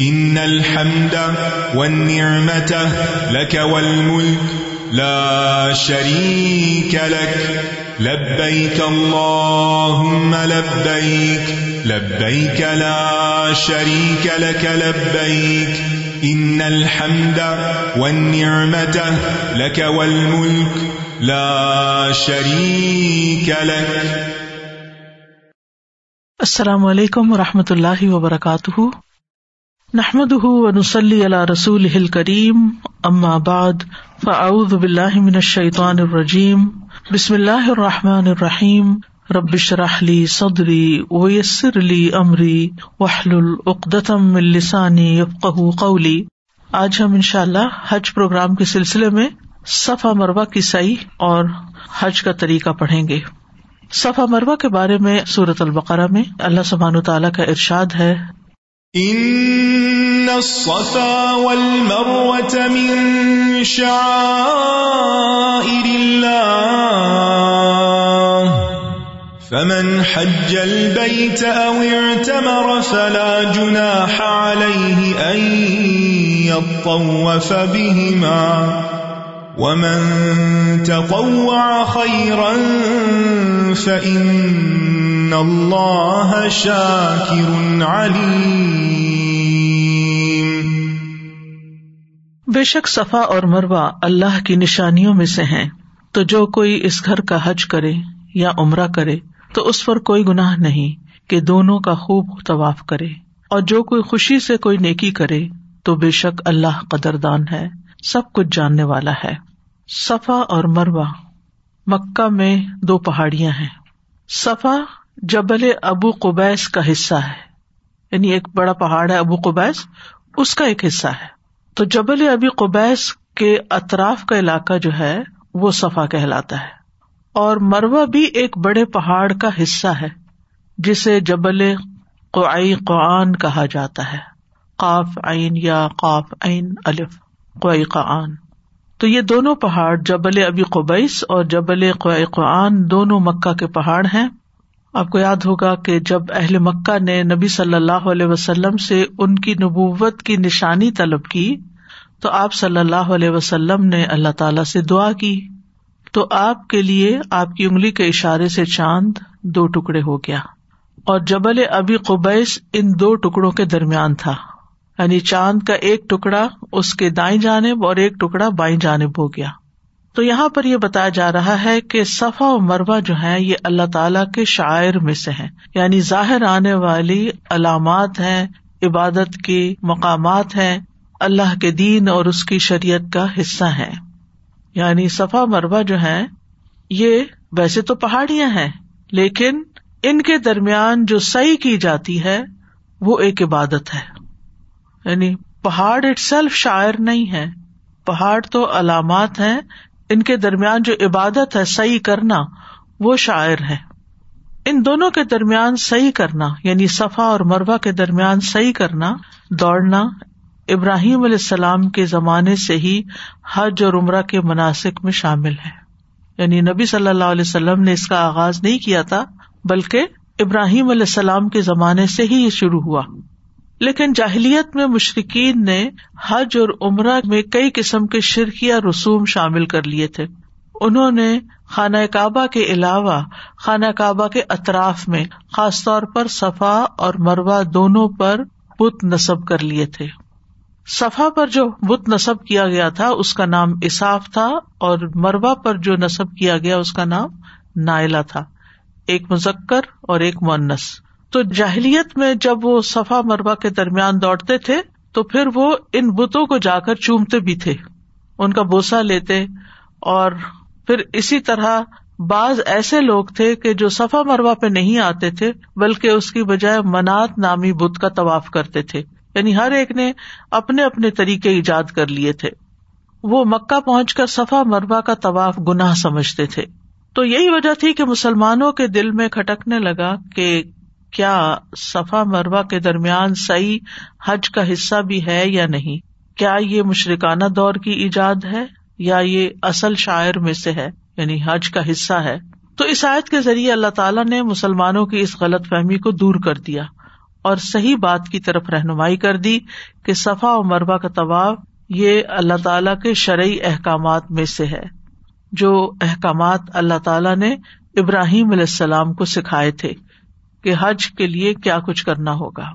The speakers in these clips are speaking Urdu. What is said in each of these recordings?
إن الحمد والنعمة لك والملك لا شريك لك لبيك اللهم لبيك لبيك لا شريك لك لبيك إن الحمد والنعمة لك والملك لا شريك لك السلام علیکم و رحمۃ اللہ وبرکاتہ نحمد ونسلی علی رسول ہل کریم اما بعد فاعوذ باللہ من الشیطان الرجیم بسم اللہ الرحمٰن الرحیم ربش رحلی صدری ویسر علی عمری وحل العقدم السانی یفقہ قولی آج ہم ان شاء اللہ حج پروگرام کے سلسلے میں صفا مربع کی سعی اور حج کا طریقہ پڑھیں گے۔ صفا مربع کے بارے میں سورت البقرہ میں اللہ سبحان تعالیٰ کا ارشاد ہے۔ ان الصفا والمروة من شعائر الله. فمن حج البيت او اعتمر فلا جناح عليه ان يطوف بهما. ومن تطوع خيرا فإن الله شاكر عليم بے شک صفا اور مروا اللہ کی نشانیوں میں سے ہیں۔ تو جو کوئی اس گھر کا حج کرے یا عمرہ کرے، تو اس پر کوئی گناہ نہیں کہ دونوں کا خوب طواف کرے۔ اور جو کوئی خوشی سے کوئی نیکی کرے، تو بے شک اللہ قدردان ہے۔ سب کچھ جاننے والا ہے۔ صفا اور مروا مکہ میں دو پہاڑیاں ہیں۔ صفا جبل ابو قبیس کا حصہ ہے۔ یعنی ایک بڑا پہاڑ ہے ابو قبیس، اس کا ایک حصہ ہے۔ تو جبل ابی قبیس کے اطراف کا علاقہ جو ہے، وہ صفا کہلاتا ہے۔ اور مروا بھی ایک بڑے پہاڑ کا حصہ ہے، جسے جبل قعی قعان کہا جاتا ہے۔ قاف عین یا قاف عین الف۔ قعان تو یہ دونوں پہاڑ جبل ابی قبیس اور جبل قعان دونوں مکہ کے پہاڑ ہیں۔ آپ کو یاد ہوگا کہ جب اہل مکہ نے نبی صلی اللہ علیہ وسلم سے ان کی نبوت کی نشانی طلب کی، تو آپ صلی اللہ علیہ وسلم نے اللہ تعالی سے دعا کی۔ تو آپ کے لیے آپ کی انگلی کے اشارے سے چاند دو ٹکڑے ہو گیا۔ اور جبل ابی قبیس ان دو ٹکڑوں کے درمیان تھا۔ یعنی چاند کا ایک ٹکڑا اس کے دائیں جانب اور ایک ٹکڑا بائیں جانب ہو گیا۔ تو یہاں پر یہ بتایا جا رہا ہے کہ صفا و مربع جو ہے یہ اللہ تعالی کے شاعر میں سے ہے یعنی ظاہر آنے والی علامات ہیں، عبادت کے مقامات ہیں، اللہ کے دین اور اس کی شریعت کا حصہ ہے یعنی صفا مربع جو ہے یہ ویسے تو پہاڑیاں ہیں، لیکن ان کے درمیان جو صحیح کی جاتی ہے، وہ ایک عبادت ہے۔ یعنی پہاڑ اٹ سیلف شاعر نہیں ہے۔ پہاڑ تو علامات ہیں۔ ان کے درمیان جو عبادت ہے، صحیح کرنا، وہ شاعر ہے۔ ان دونوں کے درمیان صحیح کرنا یعنی صفا اور مربع کے درمیان صحیح کرنا، دوڑنا، ابراہیم علیہ السلام کے زمانے سے ہی حج اور عمرہ کے مناسب میں شامل ہے۔ یعنی نبی صلی اللہ علیہ وسلم نے اس کا آغاز نہیں کیا تھا، بلکہ ابراہیم علیہ السلام کے زمانے سے ہی یہ شروع ہوا۔ لیکن جاہلیت میں مشرقین نے حج اور عمرہ میں کئی قسم کے شرکیا رسوم شامل کر لیے تھے۔ انہوں نے خانہ کعبہ کے علاوہ خانہ کعبہ کے اطراف میں خاص طور پر صفا اور مروا دونوں پر بت نصب کر لیے تھے۔ صفا پر جو بت نصب کیا گیا تھا، اس کا نام اصاف تھا اور مروا پر جو نصب کیا گیا، اس کا نام نائلا تھا۔ ایک مذکر اور ایک مونس تو جاہلیت میں جب وہ صفا مربع کے درمیان دوڑتے تھے، تو پھر وہ ان بتوں کو جا کر چومتے بھی تھے۔ ان کا بوسا لیتے اور پھر اسی طرح بعض ایسے لوگ تھے کہ جو صفا مربع پہ نہیں آتے تھے، بلکہ اس کی بجائے منات نامی بت کا طواف کرتے تھے۔ یعنی ہر ایک نے اپنے اپنے طریقے ایجاد کر لیے تھے۔ وہ مکہ پہنچ کر صفا مربع کا طواف گناہ سمجھتے تھے۔ تو یہی وجہ تھی کہ مسلمانوں کے دل میں کھٹکنے لگا کہ کیا صفا مربع کے درمیان صحیح حج کا حصہ بھی ہے یا نہیں؟ کیا یہ مشرکانہ دور کی ایجاد ہے یا یہ اصل شاعر میں سے ہے؟ یعنی حج کا حصہ ہے۔ تو اس آیت کے ذریعے اللہ تعالیٰ نے مسلمانوں کی اس غلط فہمی کو دور کر دیا اور صحیح بات کی طرف رہنمائی کر دی کہ صفا و مربع کا طواف یہ اللہ تعالی کے شرعی احکامات میں سے ہے، جو احکامات اللہ تعالیٰ نے ابراہیم علیہ السلام کو سکھائے تھے۔ کہ حج کے لیے کیا کچھ کرنا ہوگا۔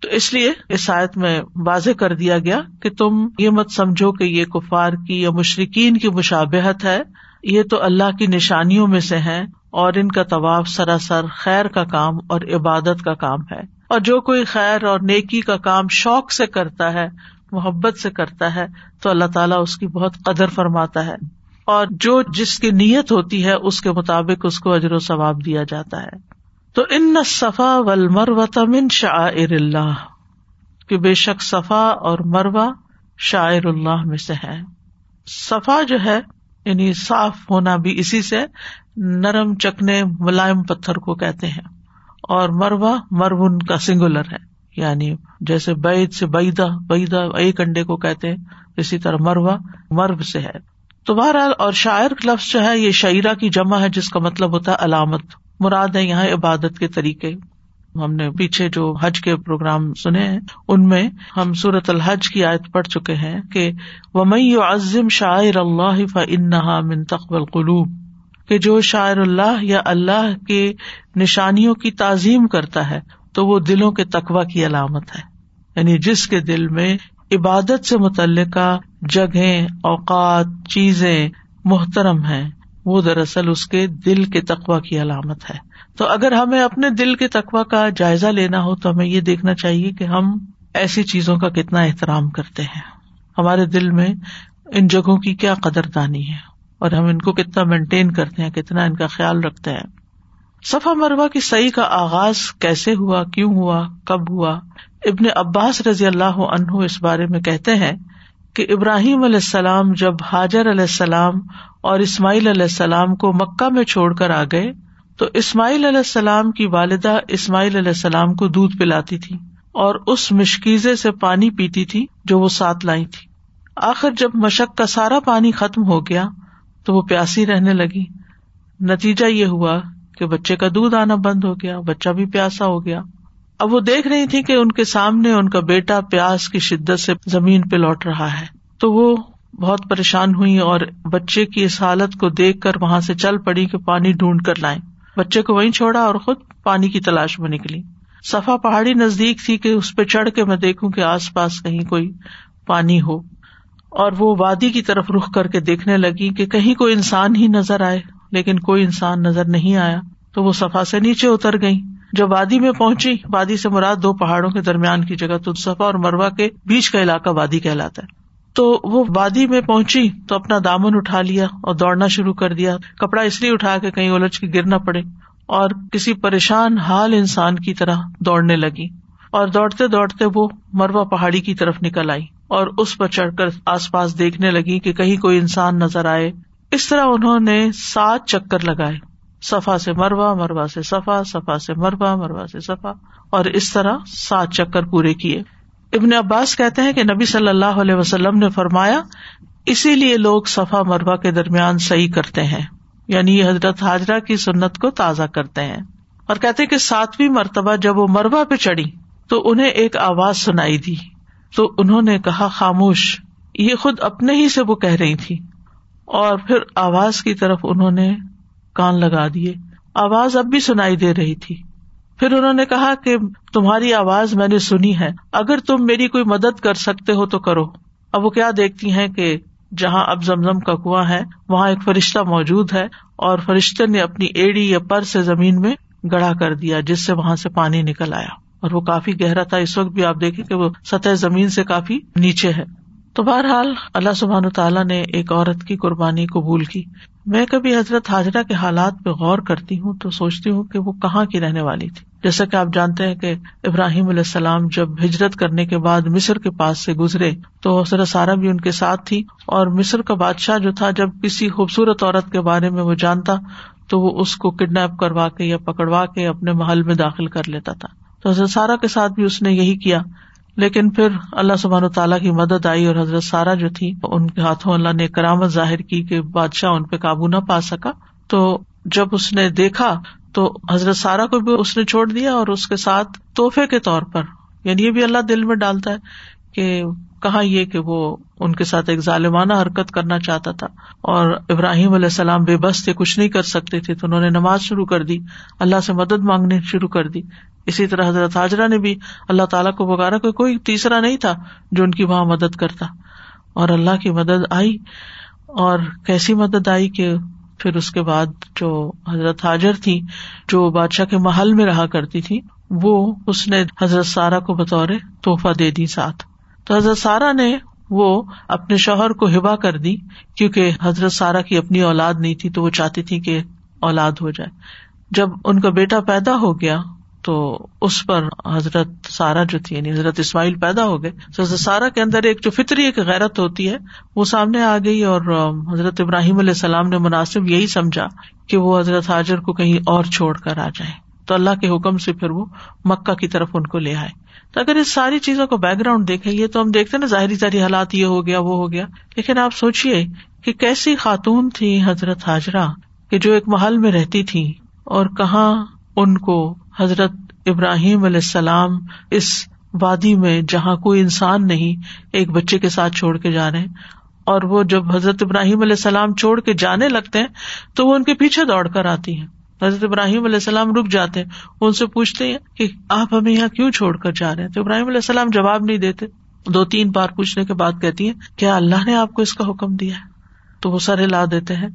تو اس لیے اس آیت میں واضح کر دیا گیا کہ تم یہ مت سمجھو کہ یہ کفار کی یا مشرقین کی مشابہت ہے۔ یہ تو اللہ کی نشانیوں میں سے ہے اور ان کا طواف سراسر خیر کا کام اور عبادت کا کام ہے۔ اور جو کوئی خیر اور نیکی کا کام شوق سے کرتا ہے، محبت سے کرتا ہے، تو اللہ تعالیٰ اس کی بہت قدر فرماتا ہے۔ اور جو جس کی نیت ہوتی ہے، اس کے مطابق اس کو اجر و ثواب دیا جاتا ہے۔ تو ان صفا ول مرو تمن شاعر اللہ، کہ بے شک صفا اور مروا شاعر اللہ میں سے ہے صفا جو ہے یعنی صاف ہونا بھی اسی سے نرم چکنے ملائم پتھر کو کہتے ہیں۔ اور مروا مرون کا سنگولر ہے یعنی جیسے بید سے بیدا بیدا ایک انڈے کو کہتے ہیں، اسی طرح مروا مرو سے ہے۔ تو بہرحال، اور شاعر لفظ جو ہے، یہ شعرا کی جمع ہے، جس کا مطلب ہوتا ہے علامت۔ مراد ہے یہاں عبادت کے طریقے۔ ہم نے پیچھے جو حج کے پروگرام سنے ہیں، ان میں ہم سورت الحج کی آیت پڑھ چکے ہیں کہ ومئی عظم شاعر اللہ ف من تقبل قلوب کہ جو شاعر اللہ یا اللہ کے نشانیوں کی تعظیم کرتا ہے، تو وہ دلوں کے تقوا کی علامت ہے۔ یعنی جس کے دل میں عبادت سے متعلقہ جگہ اوقات، چیزیں محترم ہیں۔ وہ دراصل اس کے دل کے تقوا کی علامت ہے۔ تو اگر ہمیں اپنے دل کے تقوا کا جائزہ لینا ہو تو ہمیں یہ دیکھنا چاہیے کہ ہم ایسی چیزوں کا کتنا احترام کرتے ہیں۔ ہمارے دل میں ان جگہوں کی کیا قدر دانی ہے اور ہم ان کو کتنا مینٹین کرتے ہیں، کتنا ان کا خیال رکھتے ہیں۔ صفا مربع کی صحیح کا آغاز کیسے ہوا، کیوں ہوا، کب ہوا؟ ابن عباس رضی اللہ عنہ اس بارے میں کہتے ہیں کہ ابراہیم علیہ السلام جب حاجر علیہ السلام اور اسماعیل علیہ السلام کو مکہ میں چھوڑ کر آ گئے، تو اسماعیل علیہ السلام کی والدہ اسماعیل علیہ السلام کو دودھ پلاتی تھی اور اس مشکیزے سے پانی پیتی تھی جو وہ ساتھ لائی تھی۔ آخر جب مشق کا سارا پانی ختم ہو گیا، تو وہ پیاسی رہنے لگی۔ نتیجہ یہ ہوا کہ بچے کا دودھ آنا بند ہو گیا، بچہ بھی پیاسا ہو گیا۔ اب وہ دیکھ رہی تھی کہ ان کے سامنے ان کا بیٹا پیاس کی شدت سے زمین پہ لوٹ رہا ہے۔ تو وہ بہت پریشان ہوئی اور بچے کی اس حالت کو دیکھ کر وہاں سے چل پڑی کہ پانی ڈھونڈ کر لائیں۔ بچے کو وہیں چھوڑا اور خود پانی کی تلاش میں نکلی۔ صفا پہاڑی نزدیک تھی کہ اس پہ چڑھ کے میں دیکھوں کہ آس پاس کہیں کوئی پانی ہو۔ اور وہ وادی کی طرف رخ کر کے دیکھنے لگی کہ کہیں کوئی انسان ہی نظر آئے، لیکن کوئی انسان نظر نہیں آیا۔ تو وہ صفا سے نیچے اتر گئی جب وادی میں پہنچی، وادی سے مراد دو پہاڑوں کے درمیان کی جگہ تو صفا اور مروا کے بیچ کا علاقہ وادی کہلاتا ہے۔ تو وہ وادی میں پہنچی تو اپنا دامن اٹھا لیا اور دوڑنا شروع کر دیا۔ کپڑا اس لیے اٹھا کے کہیں الجھ کے گرنا پڑے اور کسی پریشان حال انسان کی طرح دوڑنے لگی۔ اور دوڑتے دوڑتے وہ مروا پہاڑی کی طرف نکل آئی اور اس پر چڑھ کر آس پاس دیکھنے لگی کہ کہیں کوئی انسان نظر آئے۔ اس طرح انہوں نے سات چکر لگائے۔ سفا سے مروا مروا سے سفا سفا سے مروا مروا سے سفا اور اس طرح سات چکر پورے کیے۔ ابن عباس کہتے ہیں کہ نبی صلی اللہ علیہ وسلم نے فرمایا، اسی لیے لوگ صفا مروا کے درمیان صحیح کرتے ہیں۔ یعنی یہ حضرت حاجرہ کی سنت کو تازہ کرتے ہیں۔ اور کہتے کہ ساتویں مرتبہ جب وہ مروا پہ چڑھی، تو انہیں ایک آواز سنائی دی۔ تو انہوں نے کہا، خاموش، یہ خود اپنے ہی سے وہ کہہ رہی تھی۔ اور پھر آواز کی طرف انہوں نے کان لگا دیے۔ آواز اب بھی سنائی دے رہی تھی۔ پھر انہوں نے کہا کہ تمہاری آواز میں نے سنی ہے۔ اگر تم میری کوئی مدد کر سکتے ہو تو کرو۔ اب وہ کیا دیکھتی ہیں کہ جہاں اب زمزم کا کنواں ہے، وہاں ایک فرشتہ موجود ہے اور فرشتے نے اپنی ایڑی یا پر سے زمین میں گڑا کر دیا، جس سے وہاں سے پانی نکل آیا۔ اور وہ کافی گہرا تھا۔ اس وقت بھی آپ دیکھیں کہ وہ سطح زمین سے کافی نیچے ہے۔ تو بہرحال اللہ سبحان تعالیٰ نے ایک عورت کی قربانی قبول کی۔ میں کبھی حضرت حاجرہ کے حالات پہ غور کرتی ہوں تو سوچتی ہوں کہ وہ کہاں کی رہنے والی تھی۔ جیسا کہ آپ جانتے ہیں کہ ابراہیم علیہ السلام جب ہجرت کرنے کے بعد مصر کے پاس سے گزرے تو حضرت سارا بھی ان کے ساتھ تھی اور مصر کا بادشاہ جو تھا جب کسی خوبصورت عورت کے بارے میں وہ جانتا تو وہ اس کو کڈنیپ کروا کے یا پکڑوا کے اپنے محل میں داخل کر لیتا تھا۔ تو حضرت سارا کے ساتھ بھی اس نے یہی کیا لیکن پھر اللہ سبحان تعالیٰ کی مدد آئی اور حضرت سارا جو تھی، ان کے ہاتھوں اللہ نے کرامت ظاہر کی کہ بادشاہ ان پہ قابو نہ پا سکا۔ تو جب اس نے دیکھا، تو حضرت سارا کو بھی اس نے چھوڑ دیا اور اس کے ساتھ تحفے کے طور پر یعنی یہ بھی اللہ دل میں ڈالتا ہے کہ کہا یہ کہ وہ ان کے ساتھ ایک ظالمانہ حرکت کرنا چاہتا تھا اور ابراہیم علیہ السلام بے بس تھے کچھ نہیں کر سکتے تھے تو انہوں نے نماز شروع کر دی اللہ سے مدد مانگنی شروع کر دی اسی طرح حضرت حاجرہ نے بھی اللہ تعالیٰ کو بغیر کوئی کوئی تیسرا نہیں تھا جو ان کی وہاں مدد کرتا اور اللہ کی مدد آئی اور کیسی مدد آئی کہ پھر اس کے بعد جو حضرت حاجر تھی جو بادشاہ کے محل میں رہا کرتی تھی وہ اس نے حضرت سارا کو بطور تحفہ دے دی ساتھ تو حضرت سارا نے وہ اپنے شوہر کو ہبا کر دی، کیونکہ حضرت سارا کی اپنی اولاد نہیں تھی، تو وہ چاہتی تھی کہ اولاد ہو جائے۔ جب ان کا بیٹا پیدا ہو گیا، تو اس پر حضرت سارا جو تھی یعنی حضرت اسماعیل پیدا ہو گئے۔ حضرت سارا کے اندر ایک جو فطری ایک غیرت ہوتی ہے، وہ سامنے آ گئی اور حضرت ابراہیم علیہ السلام نے مناسب یہی سمجھا کہ وہ حضرت حاضر کو کہیں اور چھوڑ کر آ جائے۔ تو اللہ کے حکم سے پھر وہ مکہ کی طرف ان کو لے آئے۔ تو اگر اس ساری چیزوں کو بیک گراؤنڈ دیکھیں یہ تو ہم دیکھتے نا ظاہری ظاہری حالات یہ ہو گیا، وہ ہو گیا۔ لیکن آپ سوچیے کہ کیسی خاتون تھی حضرت حاجرہ کہ جو ایک محل میں رہتی تھی اور کہاں ان کو حضرت ابراہیم علیہ السلام اس وادی میں جہاں کوئی انسان نہیں ایک بچے کے ساتھ چھوڑ کے جا رہے ہیں۔ اور وہ جب حضرت ابراہیم علیہ السلام چھوڑ کے جانے لگتے ہیں تو وہ ان کے پیچھے دوڑ کر آتی ہیں۔ حضرت ابراہیم علیہ السلام رک جاتے ہیں، ان سے پوچھتے ہیں کہ آپ ہمیں یہاں کیوں چھوڑ کر جا رہے ہیں؟ تو ابراہیم علیہ السلام جواب نہیں دیتے۔ دو تین بار پوچھنے کے بعد کہتی ہیں، کیا اللہ نے آپ کو اس کا حکم دیا ہے؟ تو وہ سر لا دیتے ہیں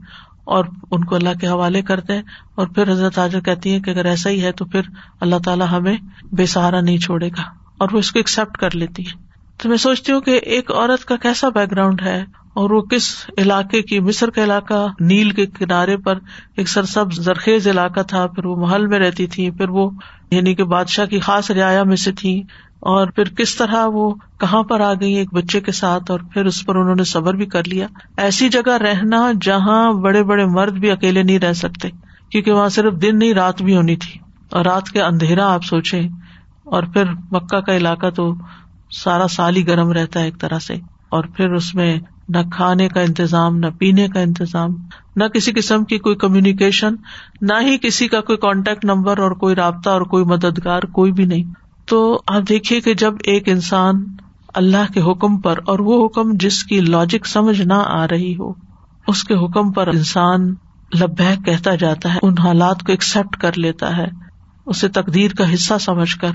اور ان کو اللہ کے حوالے کرتے ہیں۔ اور پھر حضرت حاضر کہتی ہے کہ اگر ایسا ہی ہے تو پھر اللہ تعالیٰ ہمیں بے سہارا نہیں چھوڑے گا اور وہ اس کو ایکسپٹ کر لیتی ہے تو میں سوچتی ہوں کہ ایک عورت کا کیسا بیک گراؤنڈ ہے؟ اور وہ کس علاقے کی مصر کا علاقہ نیل کے کنارے پر ایک سرسب زرخیز علاقہ تھا، پھر وہ محل میں رہتی تھی، پھر وہ یعنی کہ بادشاہ کی خاص رعایا میں سے تھی، اور پھر کس طرح وہ کہاں پر آ گئی ایک بچے کے ساتھ، اور پھر اس پر انہوں نے صبر بھی کر لیا۔ ایسی جگہ رہنا جہاں بڑے بڑے مرد بھی اکیلے نہیں رہ سکتے، کیونکہ وہاں صرف دن نہیں، رات بھی ہونی تھی۔ اور رات کے اندھیرا آپ سوچے اور پھر مکہ کا علاقہ تو سارا سال ہی گرم رہتا ہے ایک طرح سے۔ اور پھر اس میں نہ کھانے کا انتظام، نہ پینے کا انتظام، نہ کسی قسم کی کوئی کمیونیکیشن نہ ہی کسی کا کوئی کانٹیکٹ نمبر اور کوئی رابطہ اور کوئی مددگار، کوئی بھی نہیں۔ تو آپ دیکھیے کہ جب ایک انسان اللہ کے حکم پر اور وہ حکم جس کی لاجک سمجھ نہ آ رہی ہو، اس کے حکم پر انسان لبیک کہتا جاتا ہے، ان حالات کو ایکسپٹ کر لیتا ہے، اسے تقدیر کا حصہ سمجھ کر۔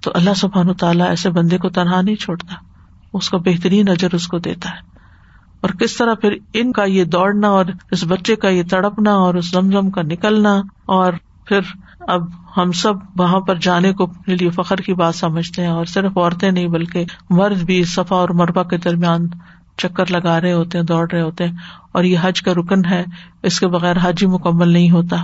تو اللہ سبحان و تعالیٰ ایسے بندے کو تنہا نہیں چھوڑتا، اس کا بہترین اجر اس کو دیتا ہے۔ اور کس طرح پھر ان کا یہ دوڑنا اور اس بچے کا یہ تڑپنا اور اس زمزم کا نکلنا اور پھر اب ہم سب وہاں پر جانے کو اپنے لیے فخر کی بات سمجھتے ہیں اور صرف عورتیں نہیں بلکہ مرد بھی صفا اور مربع کے درمیان چکر لگا رہے ہوتے ہیں، دوڑ رہے ہوتے ہیں اور یہ حج کا رکن ہے، اس کے بغیر حج ہی مکمل نہیں ہوتا۔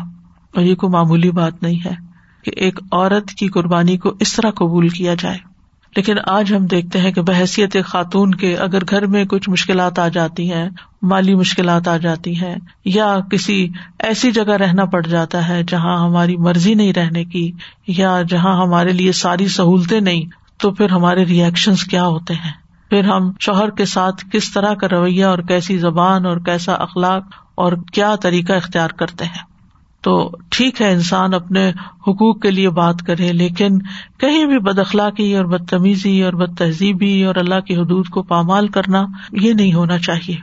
اور یہ کوئی معمولی بات نہیں ہے کہ ایک عورت کی قربانی کو اس طرح قبول کیا جائے۔ لیکن آج ہم دیکھتے ہیں کہ بحثیت خاتون کے اگر گھر میں کچھ مشکلات آ جاتی ہیں، مالی مشکلات آ جاتی ہیں، یا کسی ایسی جگہ رہنا پڑ جاتا ہے جہاں ہماری مرضی نہیں رہنے کی، یا جہاں ہمارے لیے ساری سہولتیں نہیں، تو پھر ہمارے ریئیکشنس کیا ہوتے ہیں؟ پھر ہم شوہر کے ساتھ کس طرح کا رویہ اور کیسی زبان اور کیسا اخلاق اور کیا طریقہ اختیار کرتے ہیں؟ تو ٹھیک ہے، انسان اپنے حقوق کے لیے بات کرے، لیکن کہیں بھی بد اخلاقی اور بدتمیزی اور بد تہذیبی اور اللہ کی حدود کو پامال کرنا یہ نہیں ہونا چاہیے۔